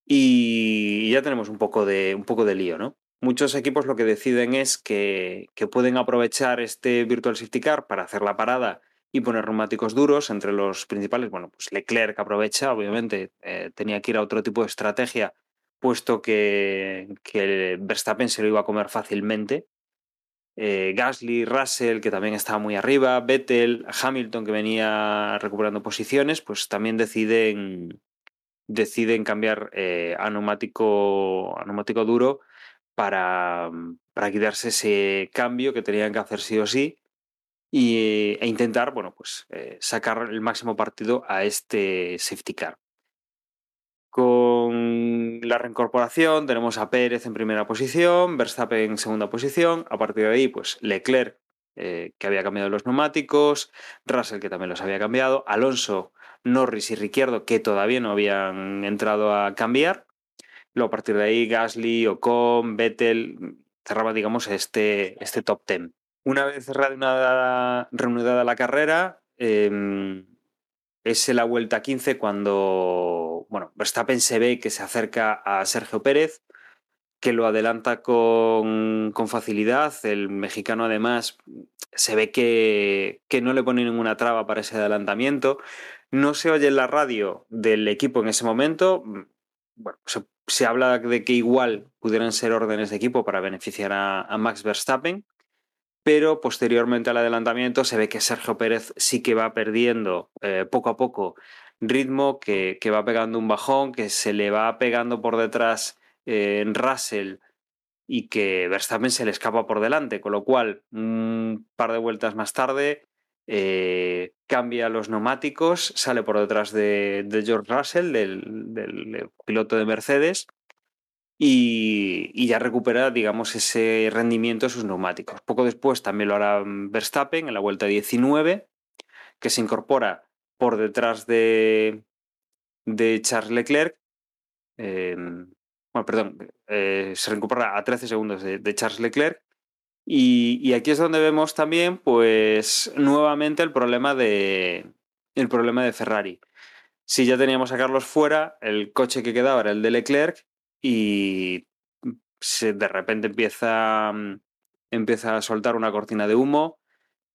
y ya tenemos un poco de, un poco de lío, ¿no? Muchos equipos lo que deciden es que, que pueden aprovechar este Virtual Safety Car para hacer la parada y poner neumáticos duros entre los principales. Bueno, pues Leclerc aprovecha, obviamente, eh, tenía que ir a otro tipo de estrategia, puesto que, que Verstappen se lo iba a comer fácilmente. Eh, Gasly, Russell, que también estaba muy arriba, Vettel, Hamilton, que venía recuperando posiciones, pues también deciden, deciden cambiar eh, a, neumático, a neumático duro para, para quitarse ese cambio que tenían que hacer sí o sí y, e intentar, bueno, pues eh, sacar el máximo partido a este safety car. Con la reincorporación tenemos a Pérez en primera posición, Verstappen en segunda posición, a partir de ahí, pues Leclerc, eh, que había cambiado los neumáticos, Russell, que también los había cambiado, Alonso, Norris y Ricciardo, que todavía no habían entrado a cambiar. Luego, a partir de ahí, Gasly, Ocon, Vettel, cerraba, digamos, este, este top ten. Una vez reanudada, reanudada la carrera, eh, es la vuelta 15 cuando bueno, Verstappen se ve que se acerca a Sergio Pérez, que lo adelanta con, con facilidad. El mexicano además se ve que, que, no le pone ninguna traba para ese adelantamiento. No se oye en la radio del equipo en ese momento. Bueno, se, se habla de que igual pudieran ser órdenes de equipo para beneficiar a, Max Verstappen pero posteriormente al adelantamiento se ve que Sergio Pérez sí que va perdiendo eh, poco a poco ritmo, que, que, va pegando un bajón, que se le va pegando por detrás eh, en Russell y que Verstappen se le escapa por delante, con lo cual un par de vueltas más tarde eh, cambia los neumáticos, sale por detrás de, George Russell, del, piloto de Mercedes, y, ya recupera, digamos, ese rendimiento de sus neumáticos. Poco después también lo hará Verstappen en la vuelta 19, que se incorpora por detrás de, Charles Leclerc. Eh, bueno, perdón, eh, se incorpora a 13 segundos de Charles Leclerc. Y, aquí es donde vemos también, pues, nuevamente el problema de, el problema de Ferrari. Si ya teníamos a Carlos fuera, el coche que quedaba era el de Leclerc y de repente empieza, empieza a soltar una cortina de humo,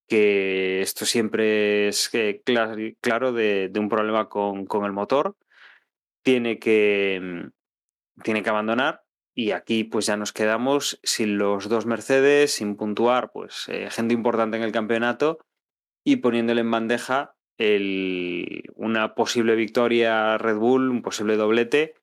que esto siempre es claro, claro de, de, un problema con, con, el motor. Tiene que, tiene que abandonar y aquí pues ya nos quedamos sin los dos Mercedes, sin puntuar, pues eh, gente importante en el campeonato y poniéndole en bandeja el, una posible victoria Red Bull, un posible doblete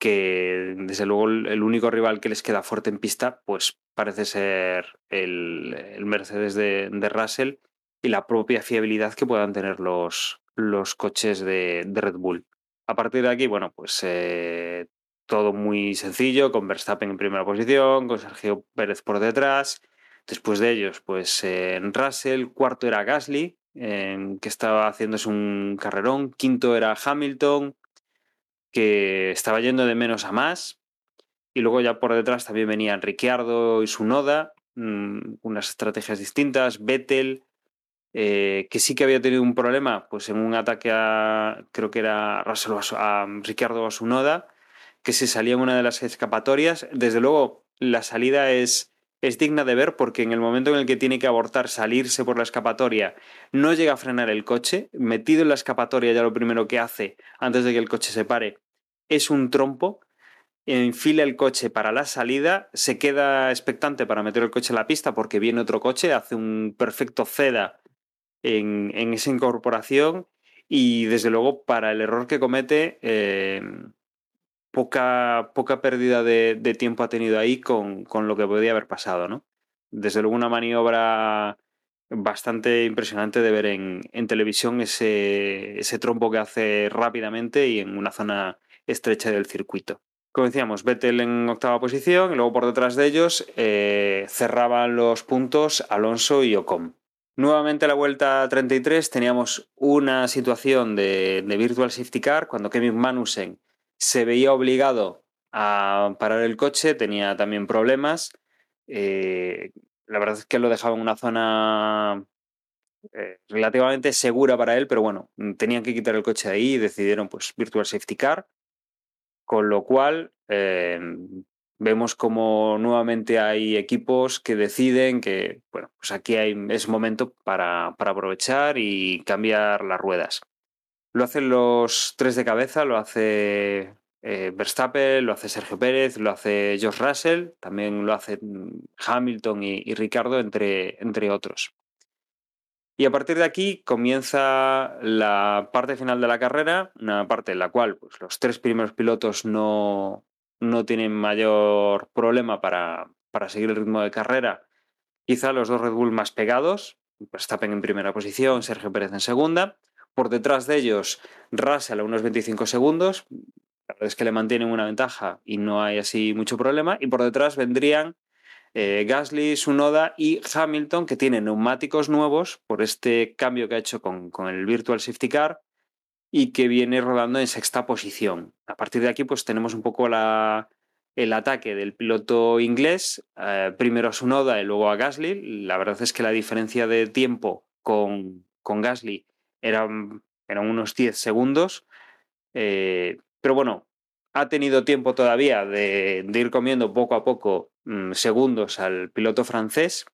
que desde luego el único rival que les queda fuerte en pista, pues parece ser el, el Mercedes de, Russell y la propia fiabilidad que puedan tener los, los coches de, de Red Bull. A partir de aquí, bueno, pues eh, todo muy sencillo, con Verstappen en primera posición, con Sergio Pérez por detrás. Después de ellos, pues en Russell, cuarto era Gasly, que estaba haciéndose un carrerón, quinto era Hamilton, que estaba yendo de menos a más. Y luego ya por detrás también venían Ricciardo y Sunoda, mmm, unas estrategias distintas, Vettel, eh, que sí que había tenido un problema, pues en un ataque a, creo que era Russell a, a Ricciardo o a Sunoda, que se salía en una de las escapatorias. Desde luego, la salida es, es digna de ver porque en el momento en el que tiene que abortar, salirse por la escapatoria, no llega a frenar el coche. Metido en la escapatoria ya lo primero que hace antes de que el coche se pare es un trompo. Enfila el coche para la salida, se queda expectante para meter el coche en la pista porque viene otro coche, hace un perfecto ceda en, en esa incorporación y desde luego para el error que comete, eh, poca, poca pérdida de, tiempo ha tenido ahí con, con, lo que podía haber pasado, ¿no? Desde luego una maniobra bastante impresionante de ver en, televisión ese, ese trompo que hace rápidamente y en una zona estrecha del circuito. Como decíamos, Vettel en octava posición y luego por detrás de ellos eh, cerraban los puntos Alonso y Ocon. Nuevamente a la vuelta 33 teníamos una situación de, Virtual Safety Car cuando Kevin Manusen se veía obligado a parar el coche, tenía también problemas. Eh, la verdad es que lo dejaba en una zona eh, relativamente segura para él, pero bueno, tenían que quitar el coche de ahí y decidieron pues Virtual Safety Car. Con lo cual, eh, vemos como nuevamente hay equipos que deciden que, bueno, pues aquí hay, es momento para, para aprovechar y cambiar las ruedas. Lo hacen los tres de cabeza, lo hace eh, Verstappen, lo hace Sergio Pérez, lo hace George Russell, también lo hacen Hamilton y, y Ricardo, entre, entre otros. Y a partir de aquí comienza la parte final de la carrera, una parte en la cual pues, los tres primeros pilotos no, no tienen mayor problema para, para, seguir el ritmo de carrera. Quizá los dos Red Bull más pegados, Verstappen en primera posición, Sergio Pérez en segunda. Por detrás de ellos, Russell a unos 25 segundos. La verdad es que le mantienen una ventaja y no hay así mucho problema. Y por detrás vendrían eh, Gasly, Sunoda y Hamilton, que tienen neumáticos nuevos por este cambio que ha hecho con, con, el Virtual Safety Car y que viene rodando en sexta posición. A partir de aquí, pues tenemos un poco la, el ataque del piloto inglés, eh, primero a Sunoda y luego a Gasly. La verdad es que la diferencia de tiempo con, con Gasly eran, eran unos 10 segundos. Eh, pero bueno, ha tenido tiempo todavía de, ir comiendo poco a poco mmm, segundos al piloto francés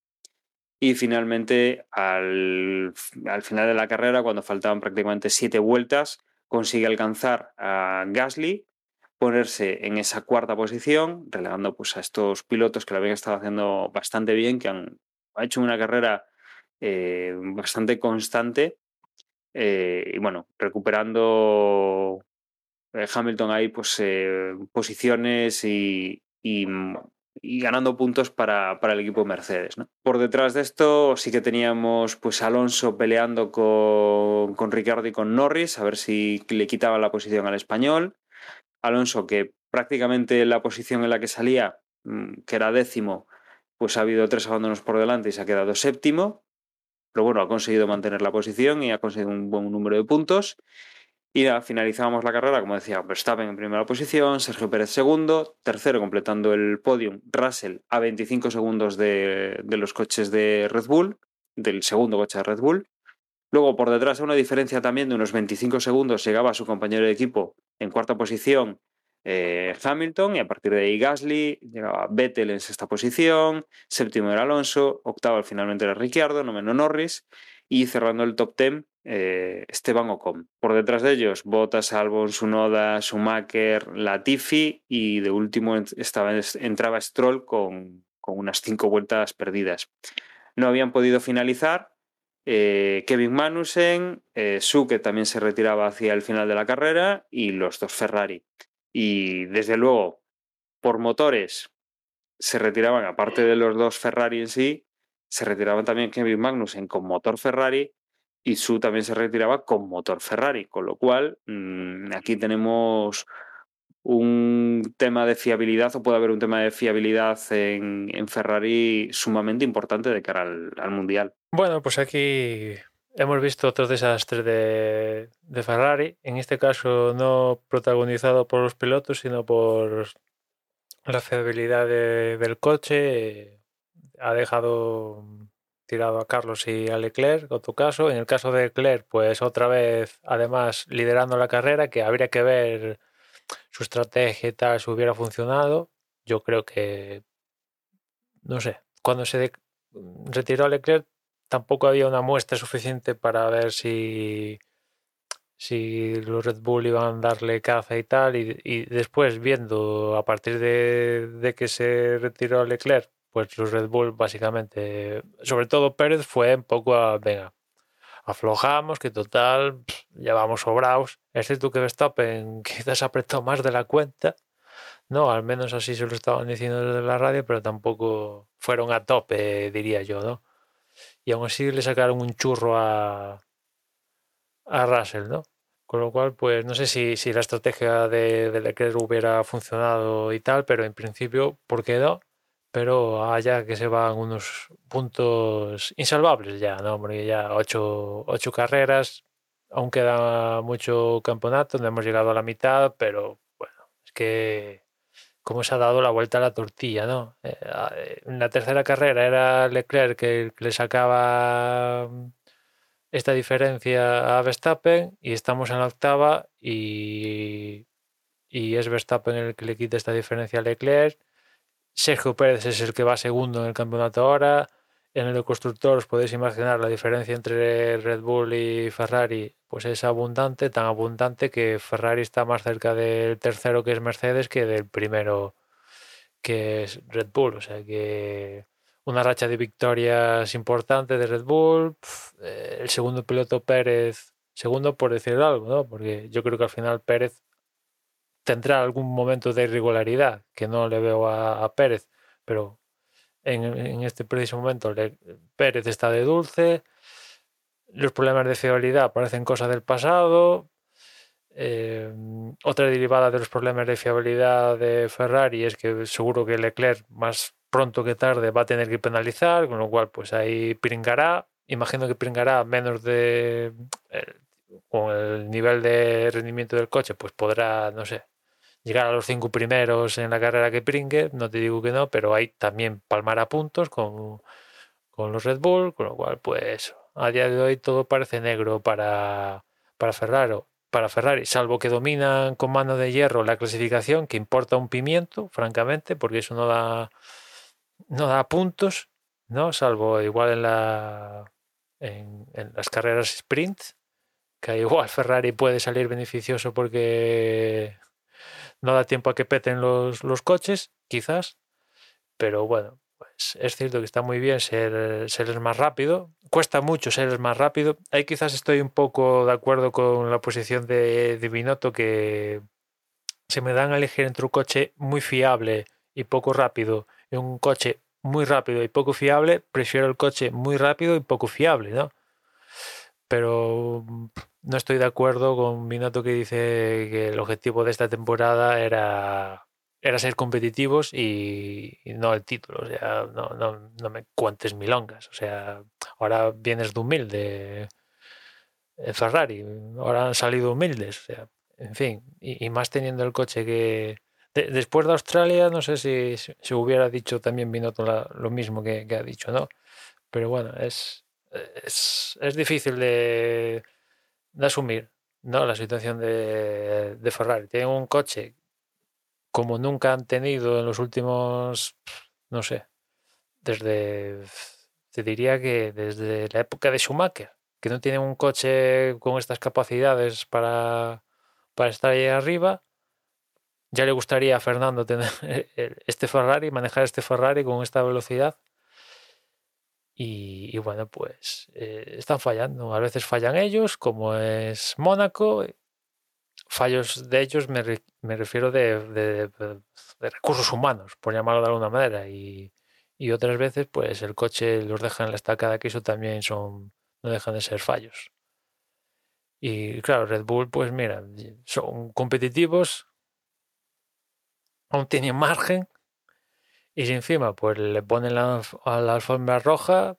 y finalmente al, al, final de la carrera, cuando faltaban prácticamente siete vueltas, consigue alcanzar a Gasly, ponerse en esa cuarta posición, relegando pues, a estos pilotos que lo habían estado haciendo bastante bien, que han, han hecho una carrera eh, bastante constante eh, y bueno, recuperando eh, Hamilton ahí pues eh, posiciones y, y, ganando puntos para, para el equipo Mercedes. Por detrás de esto sí que teníamos pues Alonso peleando con, con Ricardo y con Norris a ver si le quitaba la posición al español. Alonso que prácticamente la posición en la que salía, mm, que era décimo, pues ha habido tres abandonos por delante y se ha quedado séptimo. Pero bueno, ha conseguido mantener la posición y ha conseguido un buen número de puntos. Y finalizábamos la carrera, como decía, Verstappen en primera posición, Sergio Pérez segundo, tercero completando el podium, Russell a 25 segundos de, de, los coches de Red Bull, del segundo coche de Red Bull. Luego por detrás a una diferencia también de unos 25 segundos llegaba su compañero de equipo en cuarta posición, eh, Hamilton, y a partir de ahí Gasly, llegaba Vettel en sexta posición, séptimo era Alonso, octavo finalmente era Ricciardo, noveno Norris, y cerrando el top ten eh, Esteban Ocon. Por detrás de ellos, Bottas, Albon, Sunoda, Schumacher, Latifi y de último estaba, entraba Stroll con, unas cinco vueltas perdidas. No habían podido finalizar. Eh, Kevin Magnussen, eh, Su, que también se retiraba hacia el final de la carrera, y los dos Ferrari. Y desde luego, por motores, se retiraban, aparte de los dos Ferrari en sí, se retiraban también Kevin Magnussen con motor Ferrari y Su también se retiraba con motor Ferrari, con lo cual mmm, aquí tenemos un tema de fiabilidad o puede haber un tema de fiabilidad en, en Ferrari sumamente importante de cara al, al, Mundial. Bueno, pues aquí hemos visto otro desastre de, Ferrari, en este caso no protagonizado por los pilotos, sino por la fiabilidad de, del coche. Ha dejado tirado a Carlos y a Leclerc, tu caso. En el caso de Leclerc, pues otra vez, además, liderando la carrera, que habría que ver su estrategia y tal, si hubiera funcionado. Yo creo que no sé, cuando se retiró Leclerc tampoco había una muestra suficiente para ver si, si los Red Bull iban a darle caza y tal, y, después viendo a partir de, de que se retiró Leclerc, pues los Red Bull básicamente, sobre todo Pérez fue un poco a, venga, aflojamos, que total, ya vamos sobrados. Es cierto que Verstappen quizás apretó más de la cuenta, no, al menos así se lo estaban diciendo desde la radio, pero tampoco fueron a tope, diría yo, ¿no? Y aún así le sacaron un churro a, a Russell, ¿no? Con lo cual, pues no sé si, si la estrategia de, de Leclerc hubiera funcionado y tal, pero en principio, ¿por qué no? Pero allá que se van unos puntos insalvables ya, ¿no? Porque ya ocho, ocho carreras, aún queda mucho campeonato, no hemos llegado a la mitad, pero bueno, es que cómo se ha dado la vuelta a la tortilla, ¿no? Eh, eh, en la tercera carrera era Leclerc que le sacaba mm, esta diferencia a Verstappen y estamos en la octava y, y es Verstappen el que le quita esta diferencia a Leclerc. Sergio Pérez es el que va segundo en el campeonato ahora. En el de constructores podéis imaginar la diferencia entre Red Bull y Ferrari, pues es abundante, tan abundante que Ferrari está más cerca del tercero que es Mercedes que del primero que es Red Bull. O sea que una racha de victorias importante de Red Bull. eh, el segundo piloto Pérez, segundo por decir algo, ¿no? Porque yo creo que al final Pérez tendrá algún momento de irregularidad que no le veo a, a Pérez, pero en, este preciso momento le- Pérez está de dulce. Los problemas de fiabilidad parecen cosas del pasado. Eh, otra derivada de los problemas de fiabilidad de Ferrari es que seguro que Leclerc más pronto que tarde va a tener que penalizar, con lo cual pues ahí pringará. Imagino que pringará menos de... eh, con el nivel de rendimiento del coche, pues podrá, no sé, llegar a los cinco primeros en la carrera que pringue, no te digo que no, pero ahí también palmará puntos con, con los Red Bull, con lo cual, pues a día de hoy todo parece negro para, para Ferrari, para Ferrari, salvo que dominan con mano de hierro la clasificación, que importa un pimiento, francamente, porque eso no da, no da puntos, ¿no? Salvo igual en la en, en las carreras sprint, que igual Ferrari puede salir beneficioso porque no da tiempo a que peten los, los coches, quizás, pero bueno, pues es cierto que está muy bien ser, ser el más rápido, cuesta mucho ser el más rápido, ahí quizás estoy un poco de acuerdo con la posición de, de Binotto que se me dan a elegir entre un coche muy fiable y poco rápido y un coche muy rápido y poco fiable, prefiero el coche muy rápido y poco fiable, ¿no? Pero no estoy de acuerdo con Binotto que dice que el objetivo de esta temporada era, era ser competitivos y, no el título. O sea, no, no, no me cuentes milongas. O sea, ahora vienes de humilde eh, Ferrari, ahora han salido humildes. O sea, en fin, y, más teniendo el coche que... de- después de Australia, no sé si se hubiera dicho también Binotto la- lo mismo que, que ha dicho, ¿no? Pero bueno, es, es, es difícil de, de asumir ¿no? la situación de, de Ferrari. Tienen un coche como nunca han tenido en los últimos, no sé, desde, te diría que desde la época de Schumacher, que no tienen un coche con estas capacidades para, para estar ahí arriba. Ya le gustaría a Fernando tener este Ferrari, manejar este Ferrari con esta velocidad. Y, bueno, pues eh, están fallando. A veces fallan ellos, como es Mónaco. Fallos de ellos me, me refiero de- de recursos humanos, por llamarlo de alguna manera. Y, y otras veces, pues el coche los deja en la estacada, que eso también son, no dejan de ser fallos. Y claro, Red Bull, pues mira, son competitivos, aún tienen margen, y si encima pues le ponen la, a la alfombra roja,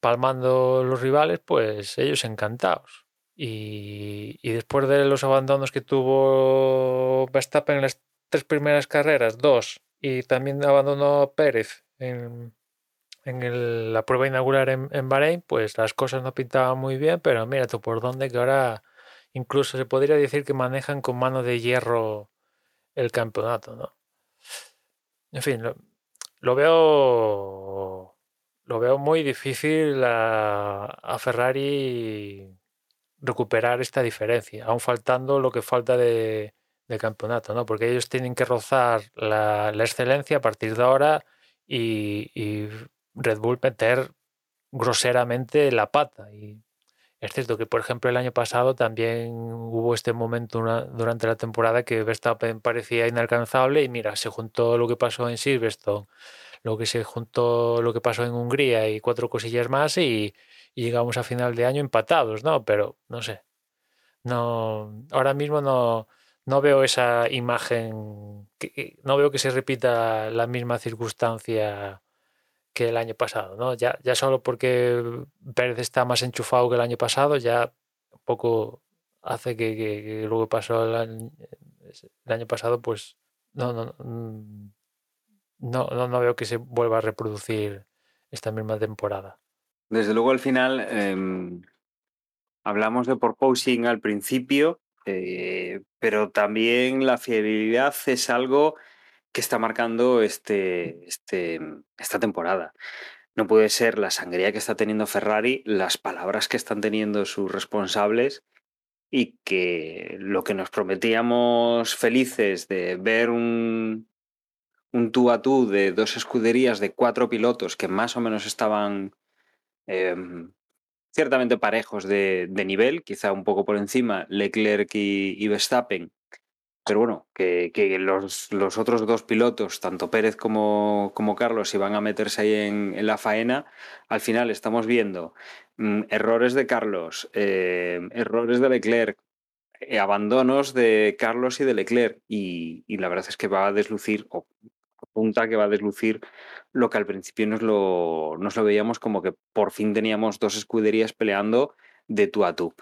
palmando los rivales, pues ellos encantados. Y, y después de los abandonos que tuvo Verstappen en las tres primeras carreras, dos, y también abandonó Pérez en, en la prueba inaugural en, en Bahrein, pues las cosas no pintaban muy bien, pero mira tú por dónde que ahora incluso se podría decir que manejan con mano de hierro el campeonato, ¿no? En fin, lo, veo lo veo muy difícil a, Ferrari recuperar esta diferencia, aún faltando lo que falta de, campeonato, ¿no? Porque ellos tienen que rozar la, excelencia a partir de ahora y, Red Bull meter groseramente la pata. Es cierto que, por ejemplo, el año pasado también hubo este momento durante la temporada que Verstappen parecía inalcanzable y mira, se juntó lo que pasó en Silverstone, lo que se juntó lo que pasó en Hungría y cuatro cosillas más y, llegamos a final de año empatados, ¿no? Pero no sé. No, ahora mismo no, no veo esa imagen, no veo que se repita la misma circunstancia que el año pasado, ¿no? Ya, ya solo porque Pérez está más enchufado que el año pasado, ya poco hace que, que, que que pasó el año, pasado, pues no, no, no, no, no veo que se vuelva a reproducir esta misma temporada. Desde luego al final eh, hablamos de porposing al principio, eh, pero también la fiabilidad es algo que está marcando este, este, esta temporada. No puede ser la sangría que está teniendo Ferrari, las palabras que están teniendo sus responsables y que lo que nos prometíamos felices de ver un, un tú a tú de dos escuderías de cuatro pilotos que más o menos estaban eh, ciertamente parejos de, de, nivel, quizá un poco por encima Leclerc y, y Verstappen, pero bueno, que, los, los, otros dos pilotos, tanto Pérez como, como Carlos, iban a meterse ahí en, en, la faena, al final estamos viendo mm, errores de Carlos, eh, errores de Leclerc, eh, abandonos de Carlos y de Leclerc, y, y, la verdad es que va a deslucir, o apunta que va a deslucir lo que al principio nos lo, nos lo veíamos como que por fin teníamos dos escuderías peleando de tú a tú.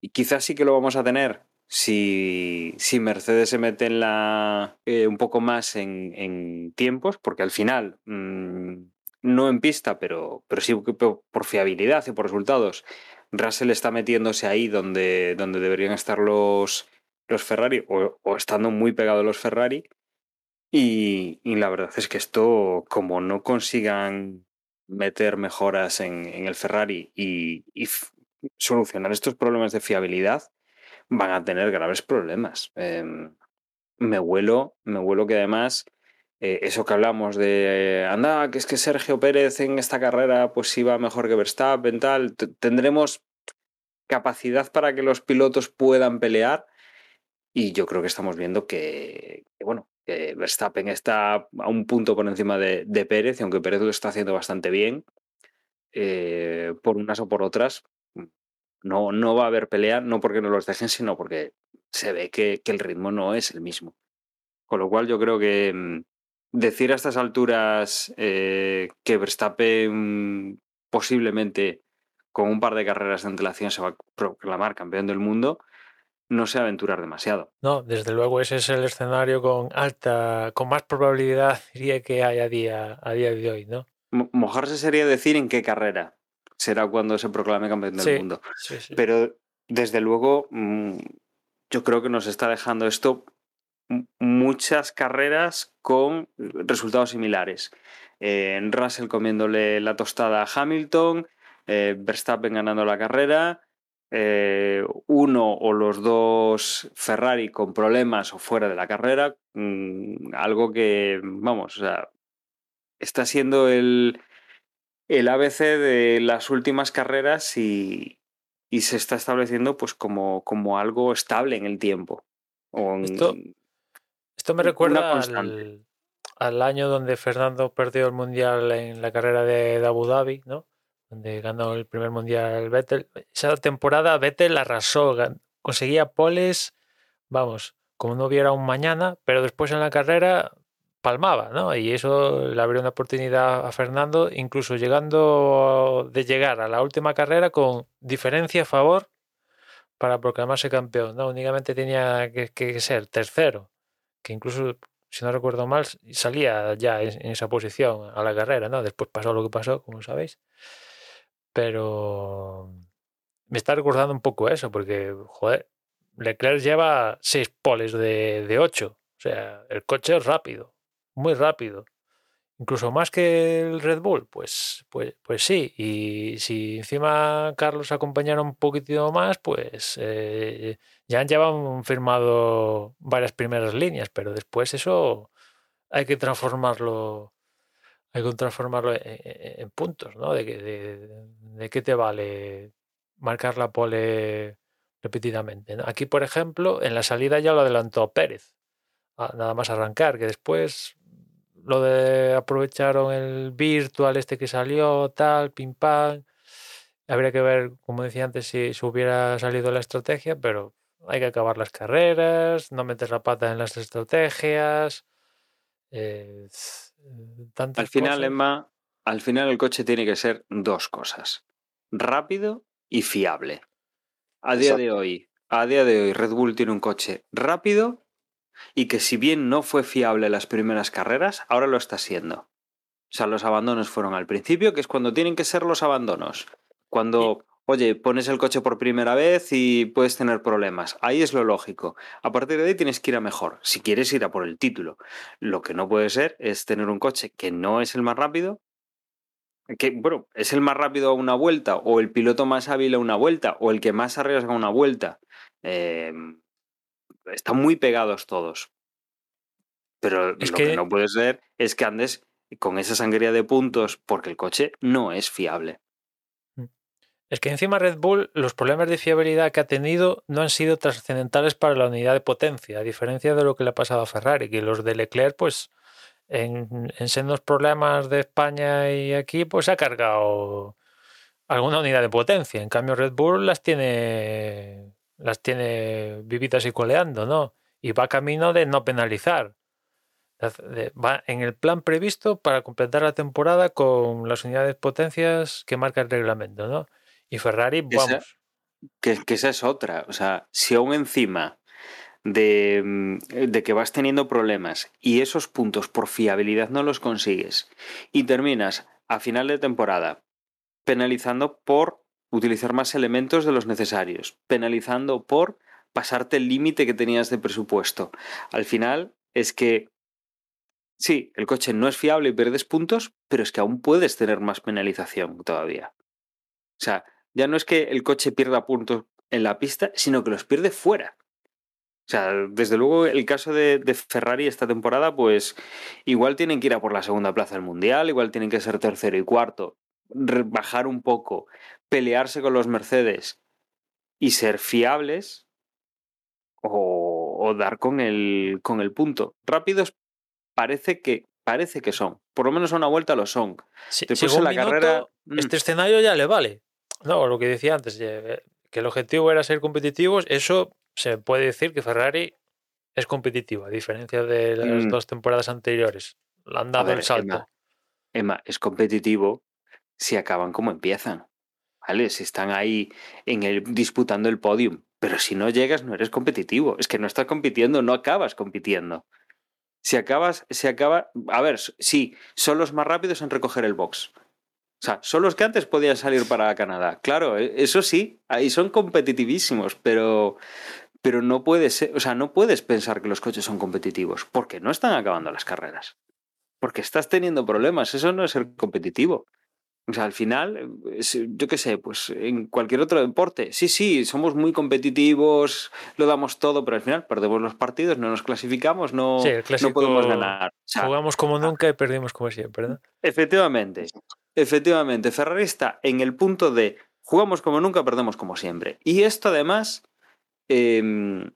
Y quizás sí que lo vamos a tener si, si Mercedes se mete en la, eh, un poco más en, en, tiempos, porque al final, mmm, no en pista, pero, pero sí por, fiabilidad y por resultados, Russell está metiéndose ahí donde, donde deberían estar los, los Ferrari o, estando muy pegados los Ferrari. Y, la verdad es que esto, como no consigan meter mejoras en, el Ferrari y solucionar estos problemas de fiabilidad, van a tener graves problemas. Eh, me huelo, me huelo que además eh, eso que hablamos de anda, que es que Sergio Pérez en esta carrera pues iba mejor que Verstappen, tal, tendremos capacidad para que los pilotos puedan pelear y yo creo que estamos viendo que, bueno, Verstappen está a un punto por encima de, Pérez, aunque Pérez lo está haciendo bastante bien, eh, por unas o por otras, no, no va a haber pelea, no porque no los dejen, sino porque se ve que, que el ritmo no es el mismo. Con lo cual yo creo que mmm, decir a estas alturas eh, que Verstappen posiblemente con un par de carreras de antelación se va a proclamar campeón del mundo, no se aventurar demasiado. No, desde luego ese es el escenario con alta, con más probabilidad diría que hay a día, a día de hoy, ¿no? Mojarse sería decir en qué carrera será cuando se proclame campeón del sí, mundo. Sí, sí. Pero desde luego mm, yo creo que nos está dejando esto muchas carreras con resultados similares. Eh, Russell comiéndole la tostada a Hamilton, eh, Verstappen ganando la carrera, eh, uno o los dos Ferrari con problemas o fuera de la carrera, mmm, algo que, vamos, o sea, está siendo el, el ABC de las últimas carreras y, y se está estableciendo pues como, como, algo estable en el tiempo. En, esto, esto, me recuerda al, al, año donde Fernando perdió el mundial en la carrera de, de Abu Dhabi, ¿no? donde ganó el primer mundial Vettel. Esa temporada Vettel arrasó, conseguía poles, vamos, como no hubiera un mañana, pero después en la carrera palmaba, ¿no? Y eso le abrió una oportunidad a Fernando, incluso llegando de llegar a la última carrera con diferencia a favor para proclamarse campeón, ¿no? Únicamente tenía que, ser tercero, que incluso, si no recuerdo mal, salía ya en, en esa posición a la carrera, ¿no? Después pasó lo que pasó, como sabéis pero me está recordando un poco eso, porque, joder, Leclerc lleva seis poles de, de ocho. O sea, el coche es rápido, muy rápido. incluso más que el Red Bull, pues, pues, pues sí. Y si encima Carlos acompañara un poquitito más, pues eh, ya han llevado firmado varias primeras líneas, pero después eso hay que transformarlo hay que transformarlo en, puntos, ¿no? De, de, de qué te vale marcar la pole repetidamente. Aquí, por ejemplo, en la salida ya lo adelantó Pérez, nada más arrancar, que después lo de aprovecharon el virtual este que salió, tal, pim pam. Habría que ver, como decía antes, si, si hubiera salido la estrategia, pero hay que acabar las carreras, no metes la pata en las estrategias. eh, tantas Al final, cosas. Emma, al final el coche tiene que ser dos cosas: rápido y fiable. A día de hoy, a día de hoy, Red Bull tiene un coche rápido y que si bien no fue fiable las primeras carreras, ahora lo está siendo. O sea, los abandonos fueron al principio, que es cuando tienen que ser los abandonos. Cuando, oye, pones el coche por primera vez y puedes tener problemas. Ahí es lo lógico. A partir de ahí tienes que ir a mejor. Si quieres ir a por el título. Lo que no puede ser es tener un coche que no es el más rápido. Que, bueno, es el más rápido a una vuelta, o el piloto más hábil a una vuelta, o el que más arriesga una vuelta. Eh, están muy pegados todos. Pero Es lo que- que no puede ser es que andes con esa sangría de puntos porque el coche no es fiable. Es que encima Red Bull los problemas de fiabilidad que ha tenido no han sido trascendentales para la unidad de potencia, a diferencia de lo que le ha pasado a Ferrari, que los de Leclerc, pues en, en sendos problemas de España y aquí, pues ha cargado alguna unidad de potencia. En cambio Red Bull las tiene las tiene vividas y coleando, ¿no? Y va camino de no penalizar. Va en el plan previsto para completar la temporada con las unidades potencias que marca el reglamento, ¿no? Y Ferrari, Esa- vamos. Que, que esa es otra. O sea, si aún encima de, mm, de que vas teniendo problemas y esos puntos por fiabilidad no los consigues y terminas a final de temporada penalizando por utilizar más elementos de los necesarios, penalizando por pasarte el límite que tenías de presupuesto. Al final es que sí, el coche no es fiable y pierdes puntos, pero es que aún puedes tener más penalización todavía. O sea, ya no es que el coche pierda puntos en la pista, sino que los pierde fuera. O sea, desde luego el caso de, de Ferrari esta temporada, pues igual tienen que ir a por la segunda plaza del Mundial, igual tienen que ser tercero y cuarto, bajar un poco, pelearse con los Mercedes y ser fiables o, o dar con el, con el punto. Rápidos parece que, parece que son, por lo menos a una vuelta lo son. Después en la minuto, carrera... mm, este escenario ya le vale. No, lo que decía antes, eh, que el objetivo era ser competitivos, eso se puede decir que Ferrari es competitivo, a diferencia de las Mm. dos temporadas anteriores. Le han dado ver, el salto. Emma, Emma, es competitivo si acaban como empiezan. ¿Vale? Si están ahí en el, disputando el podium. Pero si no llegas, no eres competitivo. Es que no estás compitiendo, no acabas compitiendo. Si acabas, se acaba. A ver, sí, son los más rápidos en recoger el box. O sea, son los que antes podían salir para Canadá. Claro, e- eso sí, ahí son competitivísimos, pero, pero no puedes o sea, no puedes pensar que los coches son competitivos, porque no están acabando las carreras. Porque estás teniendo problemas, eso no es ser competitivo. O sea, al final, yo qué sé, pues en cualquier otro deporte, sí, sí, somos muy competitivos, lo damos todo, pero al final perdemos los partidos, no nos clasificamos, no, Sí, no podemos ganar. O sea, Jugamos como nunca y perdimos como siempre, ¿no? Efectivamente, efectivamente. Ferrari está en el punto de jugamos como nunca, perdemos como siempre. Y esto además, em,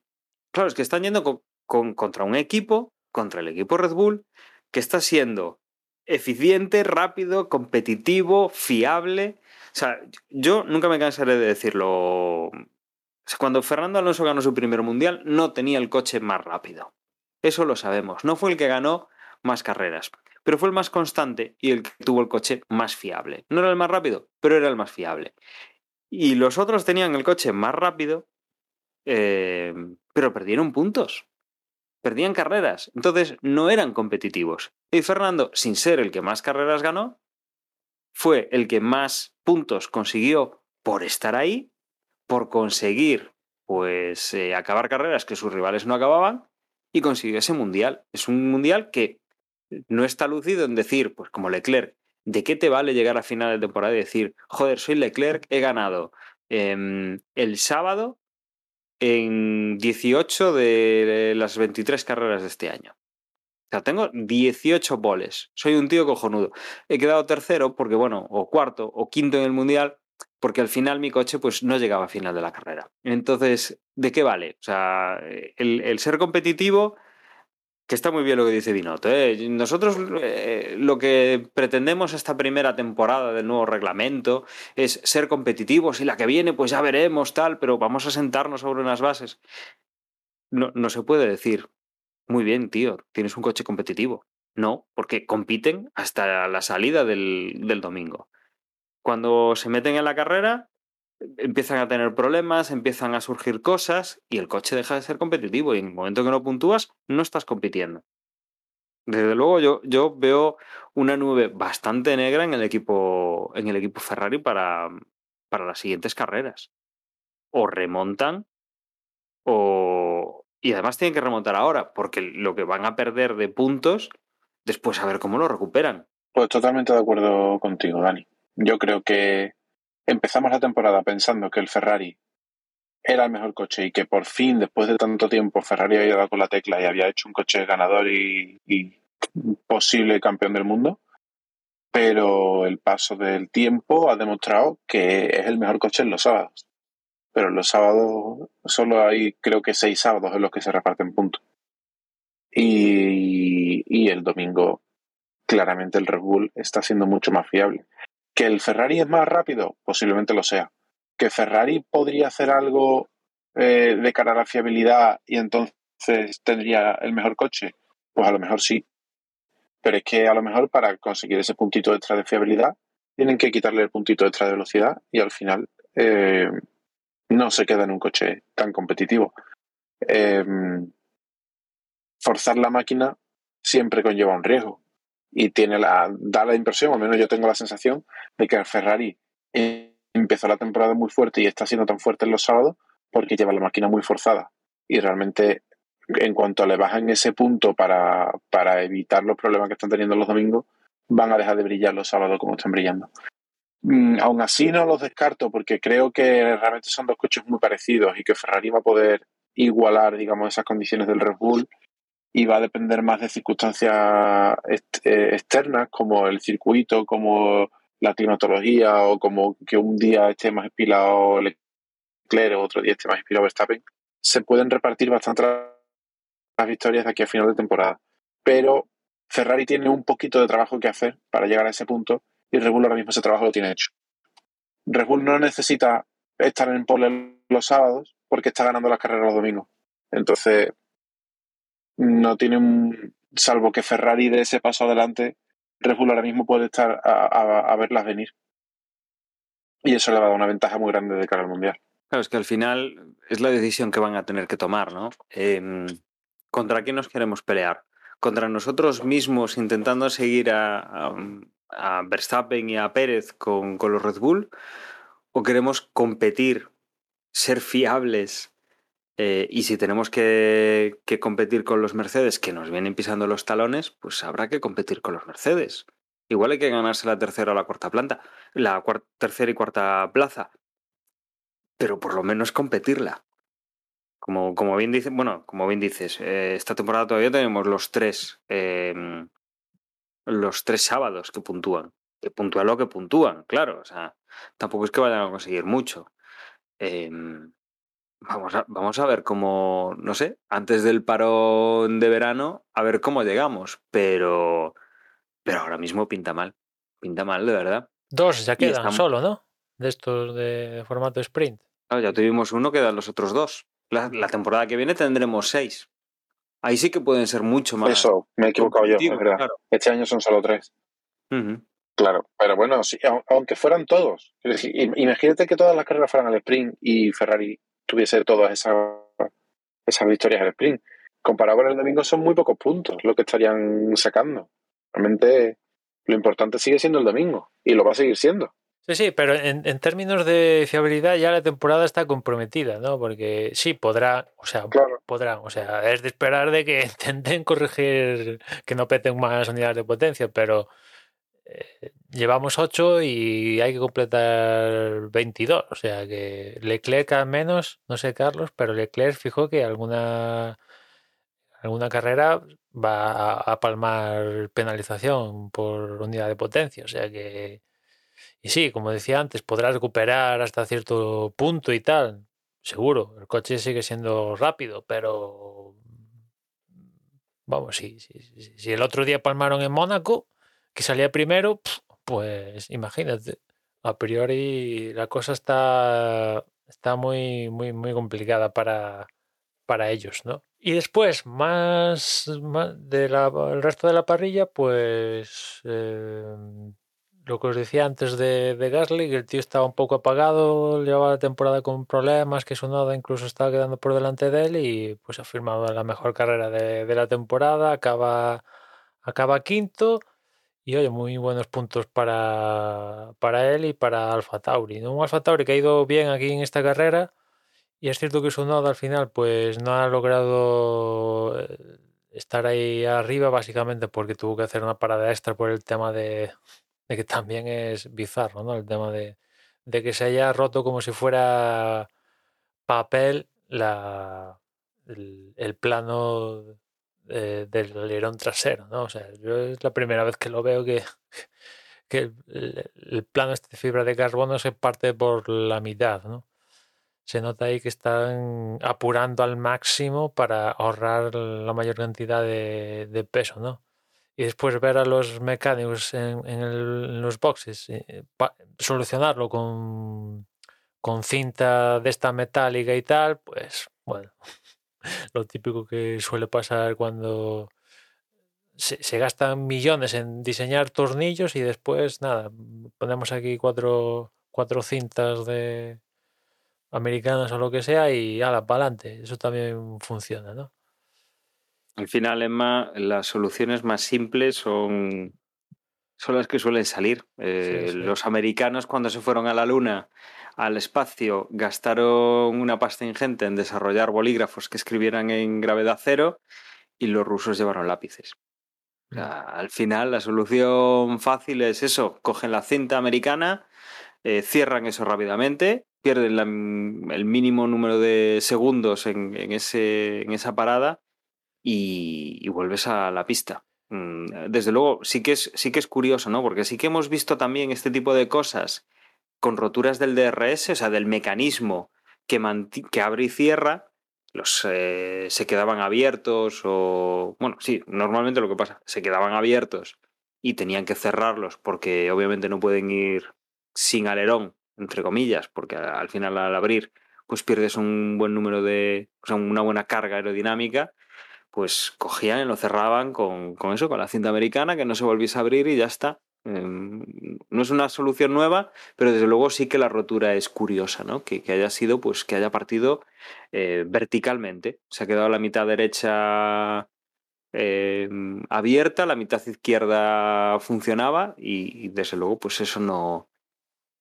claro, es que están yendo con- con- contra un equipo, contra el equipo Red Bull, que está siendo eficiente, rápido, competitivo, fiable. O sea, yo nunca me cansaré de decirlo. Cuando Fernando Alonso ganó su primer mundial, no tenía el coche más rápido. Eso lo sabemos. No fue el que ganó más carreras, pero fue el más constante y el que tuvo el coche más fiable. No era el más rápido, pero era el más fiable. Y los otros tenían el coche más rápido, eh, pero perdieron puntos. Perdían carreras. Entonces no eran competitivos. Y Fernando, sin ser el que más carreras ganó, fue el que más puntos consiguió por estar ahí, por conseguir pues eh, acabar carreras que sus rivales no acababan y consiguió ese mundial. Es un mundial que no está lucido en decir, pues como Leclerc, ¿de qué te vale llegar a final de temporada y decir, joder, soy Leclerc, he ganado em, el sábado en 18 de las 23 carreras de este año? O sea, tengo 18 boles. Soy un tío cojonudo. He quedado tercero porque, bueno, o cuarto o quinto en el mundial, porque al final mi coche pues no llegaba a final de la carrera. Entonces, ¿de qué vale? O sea, el, el ser competitivo que está muy bien lo que dice Binotto. ¿eh? Nosotros eh, lo que pretendemos esta primera temporada del nuevo reglamento es ser competitivos y la que viene pues ya veremos tal, pero vamos a sentarnos sobre unas bases. No, no se puede decir, muy bien, tío, tienes un coche competitivo. No, porque compiten hasta la salida del, del domingo. Cuando se meten en la carrera, empiezan a tener problemas, empiezan a surgir cosas y el coche deja de ser competitivo y en el momento que no puntúas no estás compitiendo. Desde luego yo, yo veo una nube bastante negra en el equipo, en el equipo Ferrari para, para las siguientes carreras. O remontan o... Y además tienen que remontar ahora, porque lo que van a perder de puntos, después a ver cómo lo recuperan. Pues totalmente de acuerdo contigo, Dani. Yo creo que empezamos la temporada pensando que el Ferrari era el mejor coche y que por fin, después de tanto tiempo, Ferrari había dado con la tecla y había hecho un coche ganador y, posible campeón del mundo. Pero el paso del tiempo ha demostrado que es el mejor coche en los sábados. Pero en los sábados solo hay creo que seis sábados en los que se reparten puntos. Y, y el domingo claramente el Red Bull está siendo mucho más fiable. ¿Que el Ferrari es más rápido? Posiblemente lo sea. ¿Que Ferrari podría hacer algo eh, de cara a la fiabilidad y entonces tendría el mejor coche? Pues a lo mejor sí. Pero es que a lo mejor para conseguir ese puntito extra de fiabilidad tienen que quitarle el puntito extra de velocidad y al final eh, no se queda en un coche tan competitivo. Eh, forzar la máquina siempre conlleva un riesgo y tiene la, da la impresión, al menos yo tengo la sensación, de que el Ferrari empezó la temporada muy fuerte y está siendo tan fuerte en los sábados porque lleva la máquina muy forzada. Y realmente, en cuanto le bajan ese punto para, para evitar los problemas que están teniendo los domingos, van a dejar de brillar los sábados como están brillando. Mm, aún así no los descarto porque creo que realmente son dos coches muy parecidos y que Ferrari va a poder igualar, digamos, esas condiciones del Red Bull y va a depender más de circunstancias externas como el circuito, como la climatología o como que un día esté más inspirado Leclerc o otro día esté más inspirado Verstappen, se pueden repartir bastante las victorias de aquí a final de temporada. Pero Ferrari tiene un poquito de trabajo que hacer para llegar a ese punto y Red Bull ahora mismo ese trabajo lo tiene hecho. Red Bull no necesita estar en pole los sábados porque está ganando las carreras los domingos. Entonces, no tiene un. Salvo que Ferrari de ese paso adelante, Red Bull ahora mismo puede estar a, a, verlas venir. Y eso le va a dar una ventaja muy grande de cara al mundial. Claro, es que al final es la decisión que van a tener que tomar, ¿no? Eh, ¿Contra quién nos queremos pelear? ¿Contra nosotros mismos intentando seguir a, a, a Verstappen y a Pérez con, con, los Red Bull? ¿O queremos competir, ser fiables? Eh, y si tenemos que, competir con los Mercedes que nos vienen pisando los talones, pues habrá que competir con los Mercedes. Igual hay que ganarse la tercera o la cuarta planta, la cuarta, tercera y cuarta plaza, pero por lo menos competirla. Como, como bien dice, bueno, como bien dices, eh, esta temporada todavía tenemos los tres, eh, los tres sábados que puntúan, que puntúan lo que puntúan, claro, o sea, tampoco es que vayan a conseguir mucho. Eh, vamos, a, vamos a ver cómo, no sé, antes del parón de verano, a ver cómo llegamos, pero, pero ahora mismo pinta mal, pinta mal, de verdad. Dos ya quedan estamos... solo, ¿no? De estos de formato sprint. Claro, ya tuvimos uno, quedan los otros dos. La, la, temporada que viene tendremos seis. Ahí sí que pueden ser mucho más. Eso, me he equivocado yo, es verdad. Claro. Este año son solo tres. Uh -huh. Claro, pero bueno, sí, aunque fueran todos. Imagínate que todas las carreras fueran al sprint y Ferrari tuviese todas esas, esas victorias al sprint. Comparado con el domingo son muy pocos puntos lo que estarían sacando. Realmente lo importante sigue siendo el domingo y lo va a seguir siendo. Sí, sí, pero en, en términos de fiabilidad ya la temporada está comprometida, ¿no? Porque sí, podrá, o sea, Claro. podrán, o sea, es de esperar de que intenten corregir que no peten más unidades de potencia, pero llevamos 8 y hay que completar 22, o sea que Leclerc al menos, no sé Carlos, pero Leclerc fijó que alguna alguna carrera va a, palmar penalización por unidad de potencia, o sea que y sí, como decía antes, podrá recuperar hasta cierto punto y tal. Seguro, el coche sigue siendo rápido, pero vamos, si, si, si, si el otro día palmaron en Mónaco, que salía primero, pues imagínate. A priori la cosa está, está muy, muy, muy complicada para, para ellos, ¿no? Y después, más, más de la, el resto de la parrilla, pues eh, lo que os decía antes de, de Gasly, que el tío estaba un poco apagado, llevaba la temporada con problemas, que su noda incluso estaba quedando por delante de él y pues ha firmado la mejor carrera de, de la temporada, acaba, acaba quinto y oye, muy buenos puntos para, para él y para Alfa Tauri. ¿no? Un Alfa Tauri que ha ido bien aquí en esta carrera y es cierto que su noda al final pues no ha logrado eh, estar ahí arriba básicamente porque tuvo que hacer una parada extra por el tema de, de que también es bizarro, ¿no? El tema de, de, que se haya roto como si fuera papel la, el plano de, del alerón trasero, ¿no? O sea, yo es la primera vez que lo veo que, que el, el, plano este de fibra de carbono se parte por la mitad, ¿no? Se nota ahí que están apurando al máximo para ahorrar la mayor cantidad de, peso, ¿no? y después ver a los mecánicos en, los boxes eh, solucionarlo con, con cinta de esta metálica y tal, pues bueno, lo típico que suele pasar cuando se, se, gastan millones en diseñar tornillos y después nada, ponemos aquí cuatro, cuatro cintas de americanas o lo que sea y ala, para adelante. Eso también funciona, ¿no? Al final, Emma, las soluciones más simples son, son las que suelen salir. Eh, sí, sí. Los americanos cuando se fueron a la Luna, al espacio, gastaron una pasta ingente en desarrollar bolígrafos que escribieran en gravedad cero y los rusos llevaron lápices. Al final la solución fácil es eso, cogen la cinta americana, eh, cierran eso rápidamente, pierden el mínimo número de segundos en, esa parada y, y, vuelves a la pista. Mm, desde luego, sí que, es, sí que es curioso, ¿no? Porque sí que hemos visto también este tipo de cosas con roturas del DRS, o sea, del mecanismo que, que abre y cierra, los eh, se quedaban abiertos o... Bueno, sí, normalmente lo que pasa, se quedaban abiertos y tenían que cerrarlos porque obviamente no pueden ir sin alerón, entre comillas, porque al final al abrir pues pierdes un buen número de... o sea, una buena carga aerodinámica pues cogían y lo cerraban con, con, eso, con la cinta americana, que no se volviese a abrir y ya está. Eh, no es una solución nueva, pero desde luego sí que la rotura es curiosa, ¿no? Que, que haya sido, pues que haya partido eh, verticalmente. Se ha quedado la mitad derecha eh, abierta, la mitad izquierda funcionaba y, y, desde luego, pues eso no,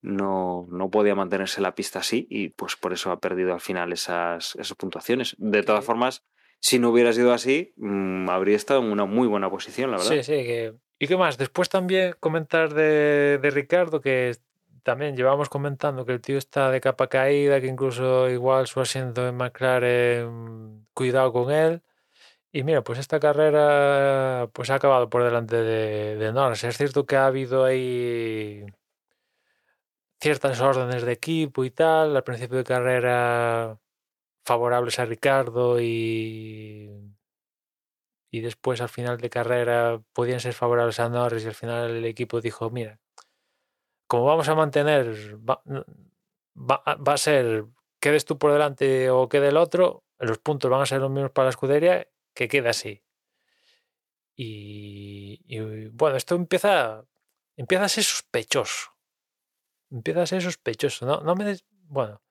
no, no podía mantenerse la pista así y pues por eso ha perdido al final esas, esas puntuaciones. De todas formas, si no hubiera sido así, mmm, habría estado en una muy buena posición, la verdad. Sí, sí. Que... ¿Y qué más? Después también comentar de, Ricardo, que también llevamos comentando que el tío está de capa caída, que incluso igual su asiento en McLaren, cuidado con él. Y mira, pues esta carrera pues ha acabado por delante de, de Norris. Es cierto que ha habido ahí ciertas órdenes de equipo y tal. Al principio de carrera favorables a Ricardo y y después al final de carrera podían ser favorables a Norris y al final el equipo dijo mira como vamos a mantener va, va, va a ser quedes tú por delante o quede el otro los puntos van a ser los mismos para la escudería que quede así y, y bueno esto empieza empieza a ser sospechoso empieza a ser sospechoso no, no me des, bueno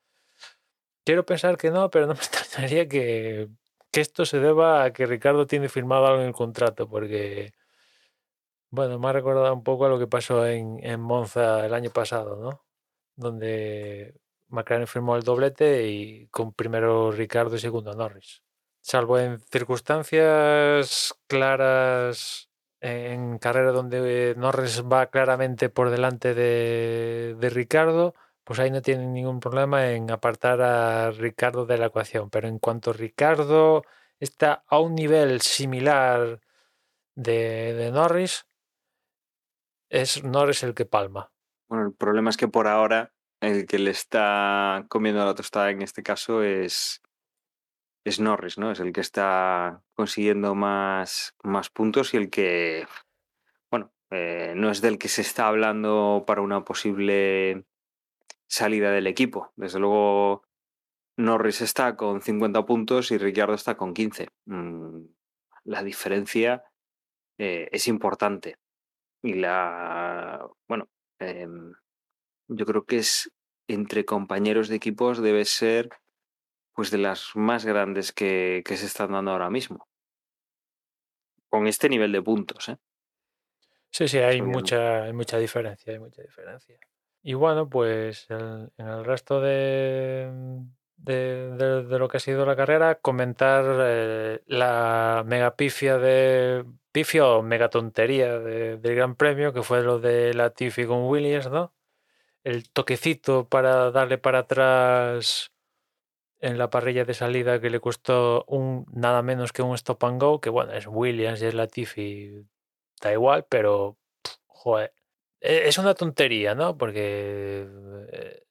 Quiero pensar que no, pero no me extrañaría que, que, esto se deba a que Ricardo tiene firmado algo en el contrato, porque Bueno, me ha recordado un poco a lo que pasó en, Monza el año pasado, ¿no? Donde McLaren firmó el doblete y con primero Ricardo y segundo Norris. Salvo en circunstancias claras en carrera donde Norris va claramente por delante de, de Ricardo, pues ahí no tienen ningún problema en apartar a Ricardo de la ecuación. Pero en cuanto Ricardo está a un nivel similar de, Norris, es Norris el que palma. Bueno, el problema es que por ahora el que le está comiendo la tostada en este caso es, es Norris, ¿no? Es el que está consiguiendo más, más puntos y el que, bueno, eh, no es del que se está hablando para una posible salida del equipo. Desde luego, Norris está con 50 puntos y Ricciardo está con 15. Mm, la diferencia eh, es importante. Y la, bueno, eh, yo creo que es entre compañeros de equipos debe ser pues de las más grandes que, que se están dando ahora mismo. Con este nivel de puntos, ¿eh? Sí, sí, hay mucha, hay mucha diferencia, hay mucha diferencia. Y bueno, pues el- en el resto de, de, de- lo que ha sido la carrera, comentar eh, la mega pifia de pifia o mega tontería de- del Gran Premio, que fue lo de la Tiffy con Williams, ¿no? El toquecito para darle para atrás en la parrilla de salida que le costó un nada menos que un stop and go, que bueno, es Williams y es Latifi, da igual, pero pff, joder, es una tontería, ¿no? Porque eh,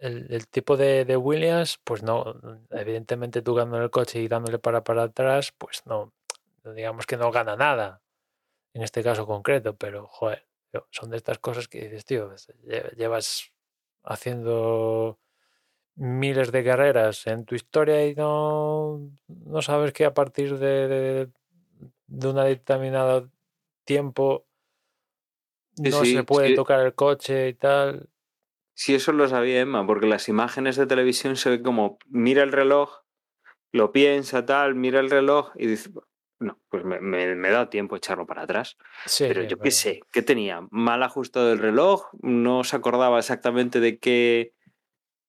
el, tipo de, de Williams, pues no, evidentemente tú ganando el coche y dándole para para atrás, pues no, digamos que no gana nada en este caso concreto, pero joder, son de estas cosas que dices, tío, pues, lle- llevas haciendo miles de carreras en tu historia y no, no sabes que a partir de, de, de tiempo no sí, se puede sí. tocar el coche y tal. Sí, eso lo sabía Emma, porque las imágenes de televisión se ve como mira el reloj, lo piensa, tal, mira el reloj y dice, no, pues me, me, me da tiempo echarlo para atrás. Sí, pero yo qué sé, ¿qué tenía? ¿Mal ajustado el reloj? ¿No se acordaba exactamente de qué,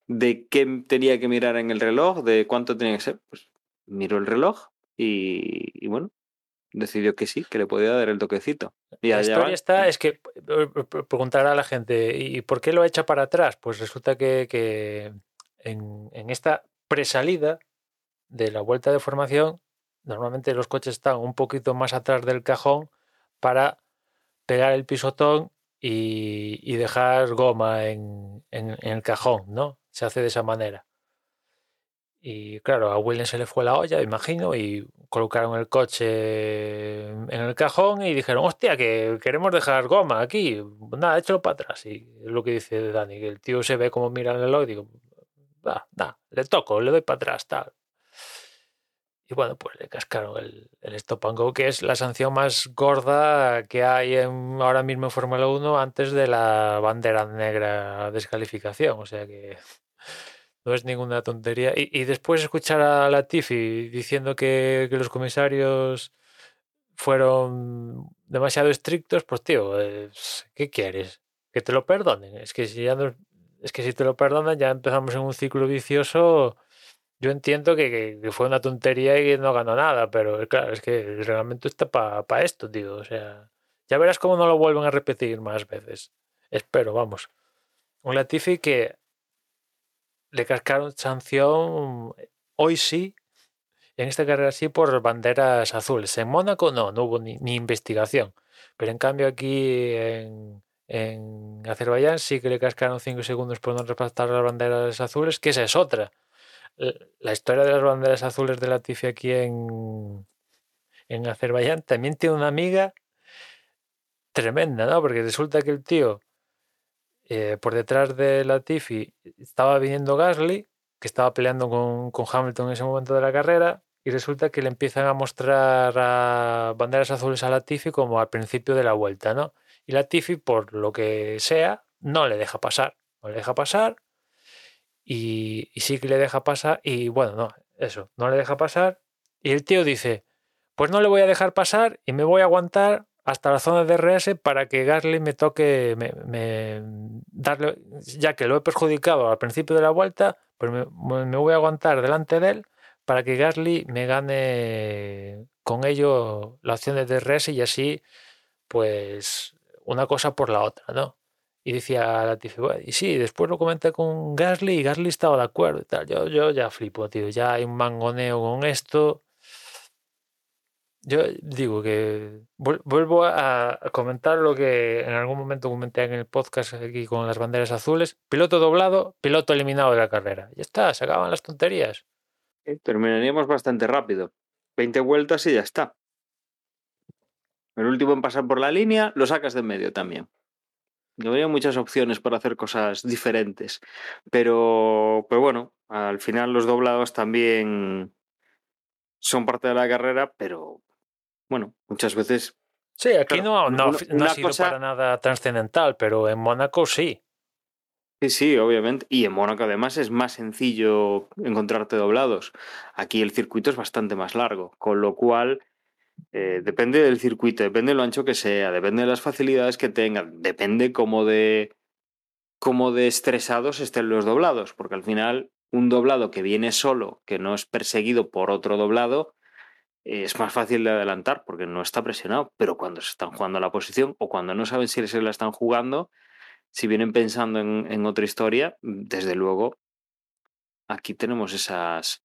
de qué tenía que mirar en el reloj? ¿De cuánto tenía que ser? Pues miró el reloj y, y bueno, decidió que sí, que le podía dar el toquecito. Y La historia van. está, es que eh, eh, preguntará a la gente, ¿y por qué lo echa para atrás? Pues resulta que, que en, en esta presalida de la vuelta de formación, normalmente los coches están un poquito más atrás del cajón para pegar el pisotón y, y dejar goma en, en- en el cajón, ¿no? Se hace de esa manera. Y claro, a Williams se le fue la olla, imagino, y colocaron el coche en el cajón y dijeron, hostia, que queremos dejar goma aquí. Nada, échalo para atrás. Y es lo que dice Dani, que el tío se ve como mira el reloj y digo, va, da, le toco, le doy para atrás, tal. Y bueno, pues le cascaron el, el stop and go, que es la sanción más gorda que hay en- ahora mismo en Fórmula 1 antes de la bandera negra descalificación. O sea que no es ninguna tontería. Y, después escuchar a Latifi diciendo que, los comisarios fueron demasiado estrictos, pues tío, ¿qué quieres? Que te lo perdonen. Es que si ya no- es que si te lo perdonan ya empezamos en un ciclo vicioso. Yo entiendo que, fue una tontería y que no ganó nada, pero claro, es que el reglamento está para esto, tío. O sea, ya verás cómo no lo vuelven a repetir más veces. Espero, vamos. Un Latifi que le cascaron sanción hoy sí, en esta carrera sí, por banderas azules. En Mónaco no, no hubo ni, investigación. Pero en cambio aquí en, en Azerbaiyán sí que le cascaron 5 segundos por no respetar las banderas azules, que esa es otra. La historia de las banderas azules de Latifi aquí en, en Azerbaiyán también tiene una amiga tremenda, ¿no? Porque resulta que el tío eh, por detrás de Latifi estaba viniendo Gasly, que estaba peleando con, con Hamilton en ese momento de la carrera, y resulta que le empiezan a mostrar banderas azules a Latifi como al principio de la vuelta, ¿no? Y Latifi, por lo que sea, no le deja pasar. No le deja pasar, y, y sí que le deja pasar, y bueno, no, eso, no le deja pasar, y el tío dice, pues no le voy a dejar pasar y me voy a aguantar hasta la zona de DRS para que Gasly me toque me, darle, ya que lo he perjudicado al principio de la vuelta, pues me, me voy a aguantar delante de él para que Gasly me gane con ello la opción de DRS y así, pues, una cosa por la otra, ¿no? Y decía Latifi, "Bueno, y sí, después lo comenté con Gasly y Gasly estaba de acuerdo y tal. Yo, yo ya flipo, tío, ya hay un mangoneo con esto. Yo digo que vuel- vuelvo a comentar lo que en algún momento comenté en el podcast aquí con las banderas azules. Piloto doblado, piloto eliminado de la carrera. Ya está, se acaban las tonterías. Eh, Terminaríamos bastante rápido. 20 vueltas y ya está. El último en pasar por la línea lo sacas de en medio también. Habría muchas opciones para hacer cosas diferentes. Pero, pero bueno, al final los doblados también son parte de la carrera, pero bueno, muchas veces Sí, aquí Claro, no, no, una- no ha sido cosa- para nada trascendental, pero en Mónaco sí. Sí, sí, obviamente. Y en Mónaco además es más sencillo encontrarte doblados. Aquí el circuito es bastante más largo, con lo cual eh, depende del circuito, depende de lo ancho que sea, depende de las facilidades que tengan, depende cómo de cómo de estresados estén los doblados, porque al final un doblado que viene solo, que no es perseguido por otro doblado, es más fácil de adelantar porque no está presionado. Pero cuando se están jugando la posición o cuando no saben si se la están jugando, si vienen pensando en, otra historia, desde luego, aquí tenemos esas,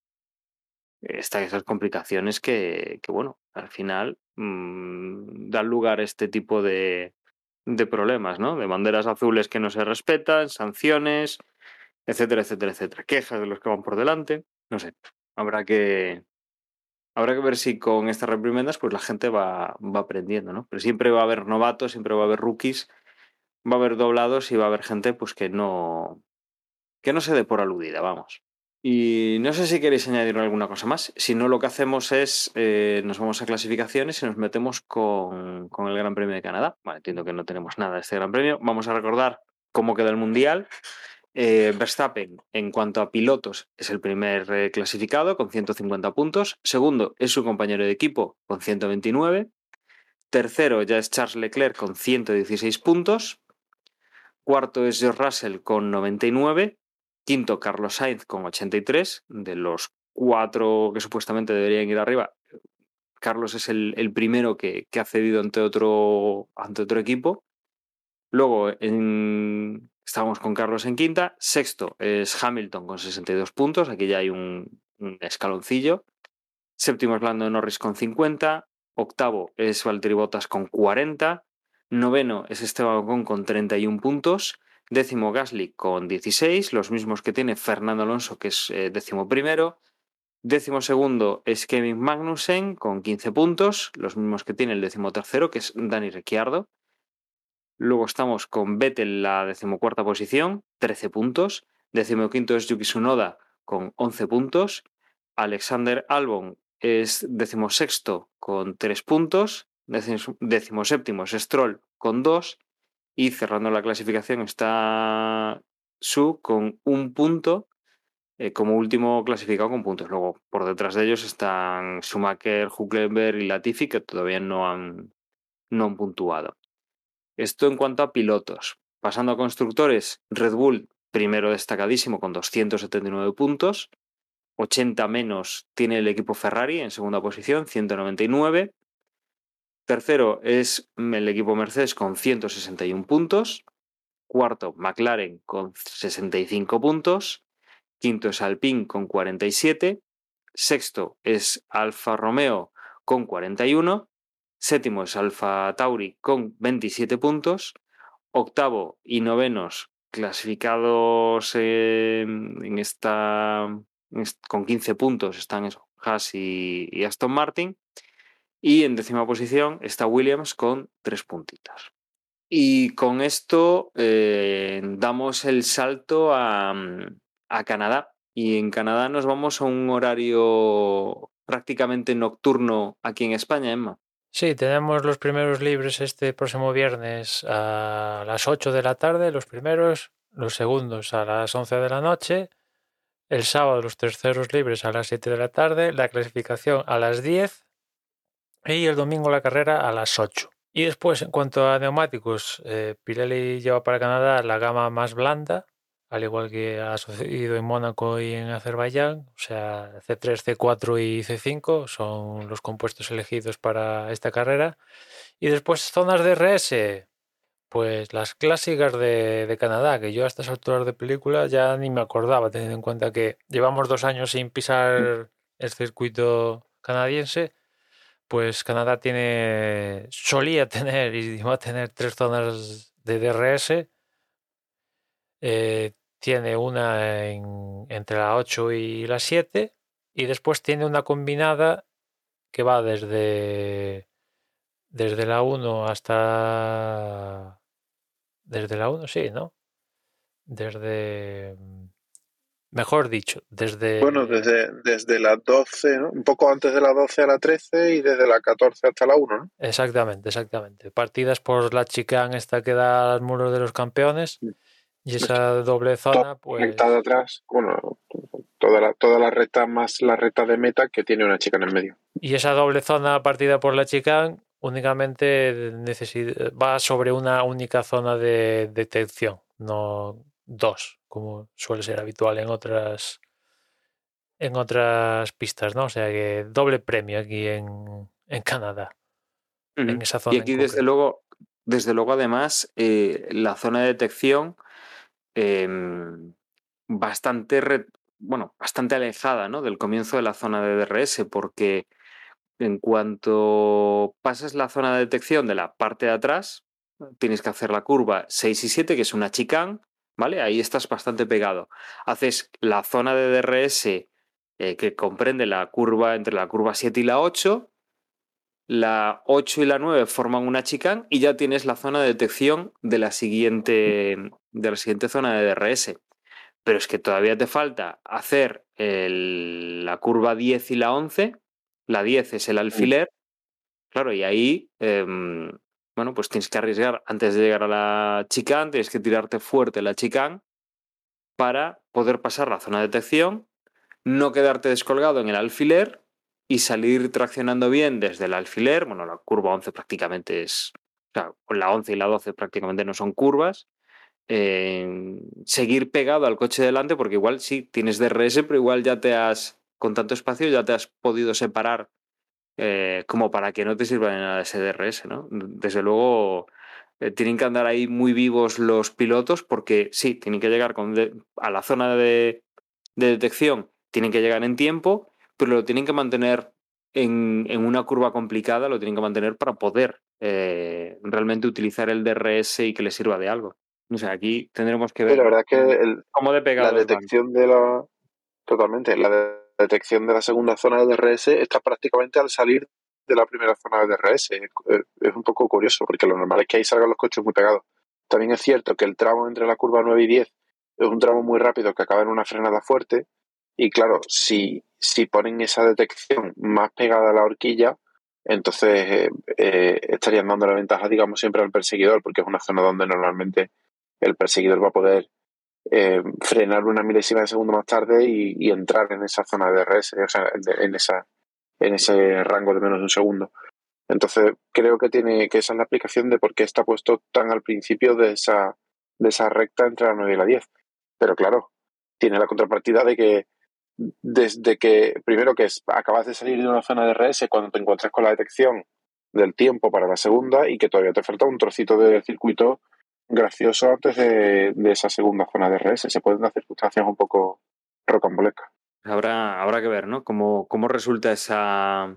esta- esas complicaciones que, que, bueno, al final mm, dan lugar a este tipo de, de problemas, ¿no? De banderas azules que no se respetan, sanciones, etcétera, etcétera, etcétera. Quejas de los que van por delante, no sé. Habrá que, habrá que ver si con estas reprimendas pues la gente va, va aprendiendo, ¿no? Pero siempre va a haber novatos, siempre va a haber rookies va a haber doblados y va a haber gente pues que no que no se dé por aludida, vamos. Y no sé si queréis añadir alguna cosa más. Si no, lo que hacemos es eh, nos vamos a clasificaciones y nos metemos con, con el Gran Premio de Canadá. Vale, entiendo que no tenemos nada de este Gran Premio. Vamos a recordar cómo queda el Mundial. Eh, Verstappen, en cuanto a pilotos, es el primer eh, clasificado con 150 puntos. Segundo es su compañero de equipo con 129. Tercero ya es Charles Leclerc con 116 puntos. Cuarto es George Russell con 99. Quinto, Carlos Sainz con 83. De los cuatro que supuestamente deberían ir arriba, Carlos es el, primero que, ha cedido ante otro equipo. Luego en, estábamos con Carlos en quinta. Sexto es Hamilton con 62 puntos. Aquí ya hay un, escaloncillo. Séptimo es Lando Norris con 50. Octavo es Valtteri Bottas con 40. Noveno es Esteban Ocon con 31 puntos. Décimo Gasly con 16, los mismos que tiene Fernando Alonso, que es eh, décimo primero. Décimo segundo es Kevin Magnussen con 15 puntos, los mismos que tiene el décimo tercero, que es Dani Ricciardo. Luego estamos con Vettel en la decimocuarta posición, 13 puntos. Décimo quinto es Yuki Tsunoda con 11 puntos. Alexander Albon es decimosexto con 3 puntos. Décimo séptimo es Stroll con 2. Y cerrando la clasificación está Su con un punto eh, como último clasificado con puntos. Luego, por detrás de ellos están Schumacher, Huckenberg y Latifi, que todavía no han, no han puntuado. Esto en cuanto a pilotos. Pasando a constructores, Red Bull primero destacadísimo con 279 puntos. 80 menos tiene el equipo Ferrari en segunda posición, 199. Tercero es el equipo Mercedes con 161 puntos. Cuarto, McLaren con 65 puntos. Quinto es Alpine con 47. Sexto es Alfa Romeo con 41. Séptimo es Alfa Tauri con 27 puntos. Octavo y novenos clasificados en, esta con 15 puntos están eso, Haas y, y Aston Martin. Y en décima posición está Williams con tres puntitos. Y con esto eh, damos el salto a, a, Canadá. Y en Canadá nos vamos a un horario prácticamente nocturno aquí en España, Emma. Sí, tenemos los primeros libres este próximo viernes a las 8 de la tarde, los primeros, los segundos a las 11 de la noche, el sábado los terceros libres a las 7 de la tarde, la clasificación a las 10 y el domingo la carrera a las 8. Y después, en cuanto a neumáticos, eh, Pirelli lleva para Canadá la gama más blanda, al igual que ha sucedido en Mónaco y en Azerbaiyán. O sea, C3, C4 y C5 son los compuestos elegidos para esta carrera. Y después, zonas de RS, pues las clásicas de, de Canadá, que yo a estas alturas de película ya ni me acordaba, teniendo en cuenta que llevamos dos años sin pisar el circuito canadiense pues Canadá tiene, solía tener y va a tener tres zonas de DRS. Eh, tiene una en- entre la 8 y la 7 y después tiene una combinada que va desde, desde la 1 hasta... Desde la 1, sí, ¿no? Desde... Mejor dicho, desde... Bueno, desde, desde la 12, ¿no? Un poco antes de la 12 a la 13 y desde la 14 hasta la 1, ¿no? Exactamente, exactamente. Partidas por la chicane esta que da al muro de los campeones y esa doble zona, pues Conectada atrás, bueno, toda la, toda la recta más la recta de meta que tiene una chica en el medio. y esa doble zona partida por la chicane únicamente va sobre una única zona de detección, no dos, como suele ser habitual en otras en otras pistas, ¿no? O sea que doble premio aquí en, en Canadá, en esa zona. Y aquí, desde luego, desde luego, además, eh, la zona de detección em, bastante, bueno, bastante alejada ¿no? del comienzo de la zona de DRS, porque en cuanto pasas la zona de detección de la parte de atrás, tienes que hacer la curva 6 y 7, que es una chicane, ¿vale? Ahí estás bastante pegado. Haces la zona de DRS eh, que comprende la curva entre la curva 7 y la 8, la 8 y la 9 forman una chicane y ya tienes la zona de detección de la siguiente, de la siguiente zona de DRS. Pero es que todavía te falta hacer el- la curva 10 y la 11. La 10 es el alfiler. Claro, y ahí, em, bueno, pues tienes que arriesgar antes de llegar a la chicane, tienes que tirarte fuerte la chicane para poder pasar la zona de detección, no quedarte descolgado en el alfiler y salir traccionando bien desde el alfiler. Bueno, la curva 11 prácticamente es. O sea, la 11 y la 12 prácticamente no son curvas. eh, seguir pegado al coche delante, porque igual sí, tienes DRS, pero igual ya te has. Con tanto espacio ya te has podido separar eh, como para que no te sirva de nada ese DRS, ¿no? Desde luego. eh, tienen que andar ahí muy vivos los pilotos porque sí, tienen que llegar a la zona de, de detección, tienen que llegar en tiempo, pero lo tienen que mantener en, en una curva complicada, lo tienen que mantener para poder eh, realmente utilizar el DRS y que les sirva de algo. O sea, aquí tendremos que Sí, ver la verdad es que el- cómo de la detección de la. Totalmente, la de- detección de la segunda zona de DRS está prácticamente al salir de la primera zona de DRS. Es, es un poco curioso porque lo normal es que ahí salgan los coches muy pegados. También es cierto que el tramo entre la curva 9 y 10 es un tramo muy rápido que acaba en una frenada fuerte. Y claro, si, si ponen esa detección más pegada a la horquilla, entonces eh, eh, estarían dando la ventaja, digamos, siempre al perseguidor, porque es una zona donde normalmente el perseguidor va a poder eh, frenar una milésima de segundo más tarde y, entrar en esa zona de DRS, o sea, en, esa, en ese rango de menos de un segundo. Entonces, creo que tiene que esa es la explicación de por qué está puesto tan al principio de esa, de esa recta entre la 9 y la 10. Pero claro, tiene la contrapartida de que desde que, primero que acabas de salir de una zona de RS cuando te encuentras con la detección del tiempo para la segunda y que todavía te falta un trocito de circuito gracioso antes de, de esa segunda zona de RS. Se pueden dar circunstancias un poco rocambolescas. Habrá, habrá que ver, ¿no? Cómo, cómo resulta esa,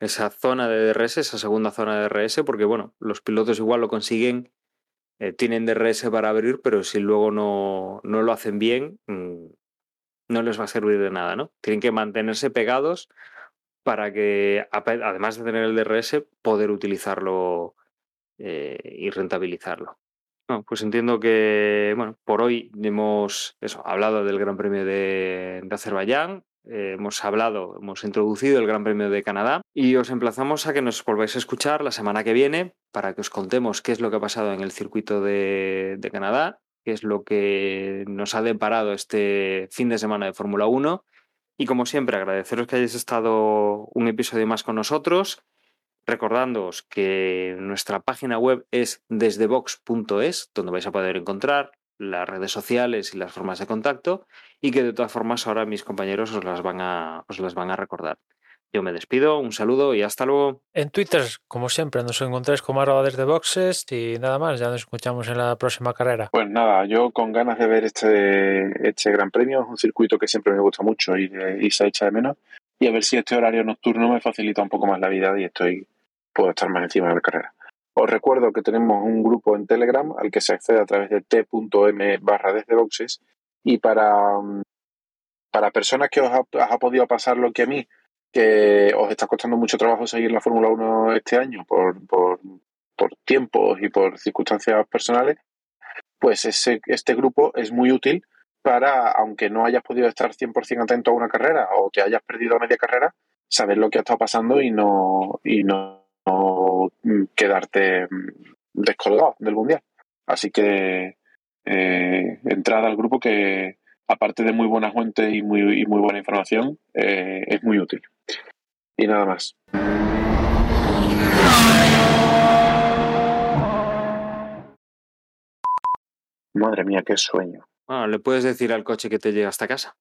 esa zona de DRS, esa segunda zona de DRS, porque bueno, los pilotos igual lo consiguen, eh, tienen DRS para abrir, pero si luego no, no lo hacen bien, mm, no les va a servir de nada, ¿no? Tienen que mantenerse pegados para que, además de tener el DRS, poder utilizarlo eh, y rentabilizarlo. Pues entiendo que, bueno, por hoy hemos hablado del Gran Premio de, Azerbaiyán, eh, hemos hablado, hemos introducido el Gran Premio de Canadá y os emplazamos a que nos volváis a escuchar la semana que viene para que os contemos qué es lo que ha pasado en el circuito de Canadá, es lo que nos ha deparado este fin de semana de Fórmula 1 y como siempre agradeceros que hayáis estado un episodio más con nosotros. Recordándoos que nuestra página web es desdebox.es, donde vais a poder encontrar las redes sociales y las formas de contacto, y que de todas formas ahora mis compañeros os las van a, os las van a recordar. Yo me despido, un saludo y hasta luego. En Twitter, como siempre, nos encontráis como arroba desde boxes y nada más, ya nos escuchamos en la próxima carrera. Pues nada, yo con ganas de ver este, este Gran Premio, es un circuito que siempre me gusta mucho y, y se echa de menos, y a ver si este horario nocturno me facilita un poco más la vida y estoy puedo estar más encima de la carrera. Os recuerdo que tenemos un grupo en Telegram al que se accede a través de t.m barra desde boxes y para, para personas que os ha, os ha podido pasar lo que a mí, que os está costando mucho trabajo seguir la Fórmula 1 este año por, por, por, tiempos y por circunstancias personales, pues ese, este grupo es muy útil para, aunque no hayas podido estar 100% atento a una carrera o te hayas perdido media carrera, saber lo que ha estado pasando y no, y no, quedarte descolgado del mundial. Así que eh, entrada al grupo que, aparte de muy buena fuente y muy, y muy buena información, eh, es muy útil. Y nada más. Madre mía, qué sueño. Bueno, le puedes decir al coche que te llega hasta casa.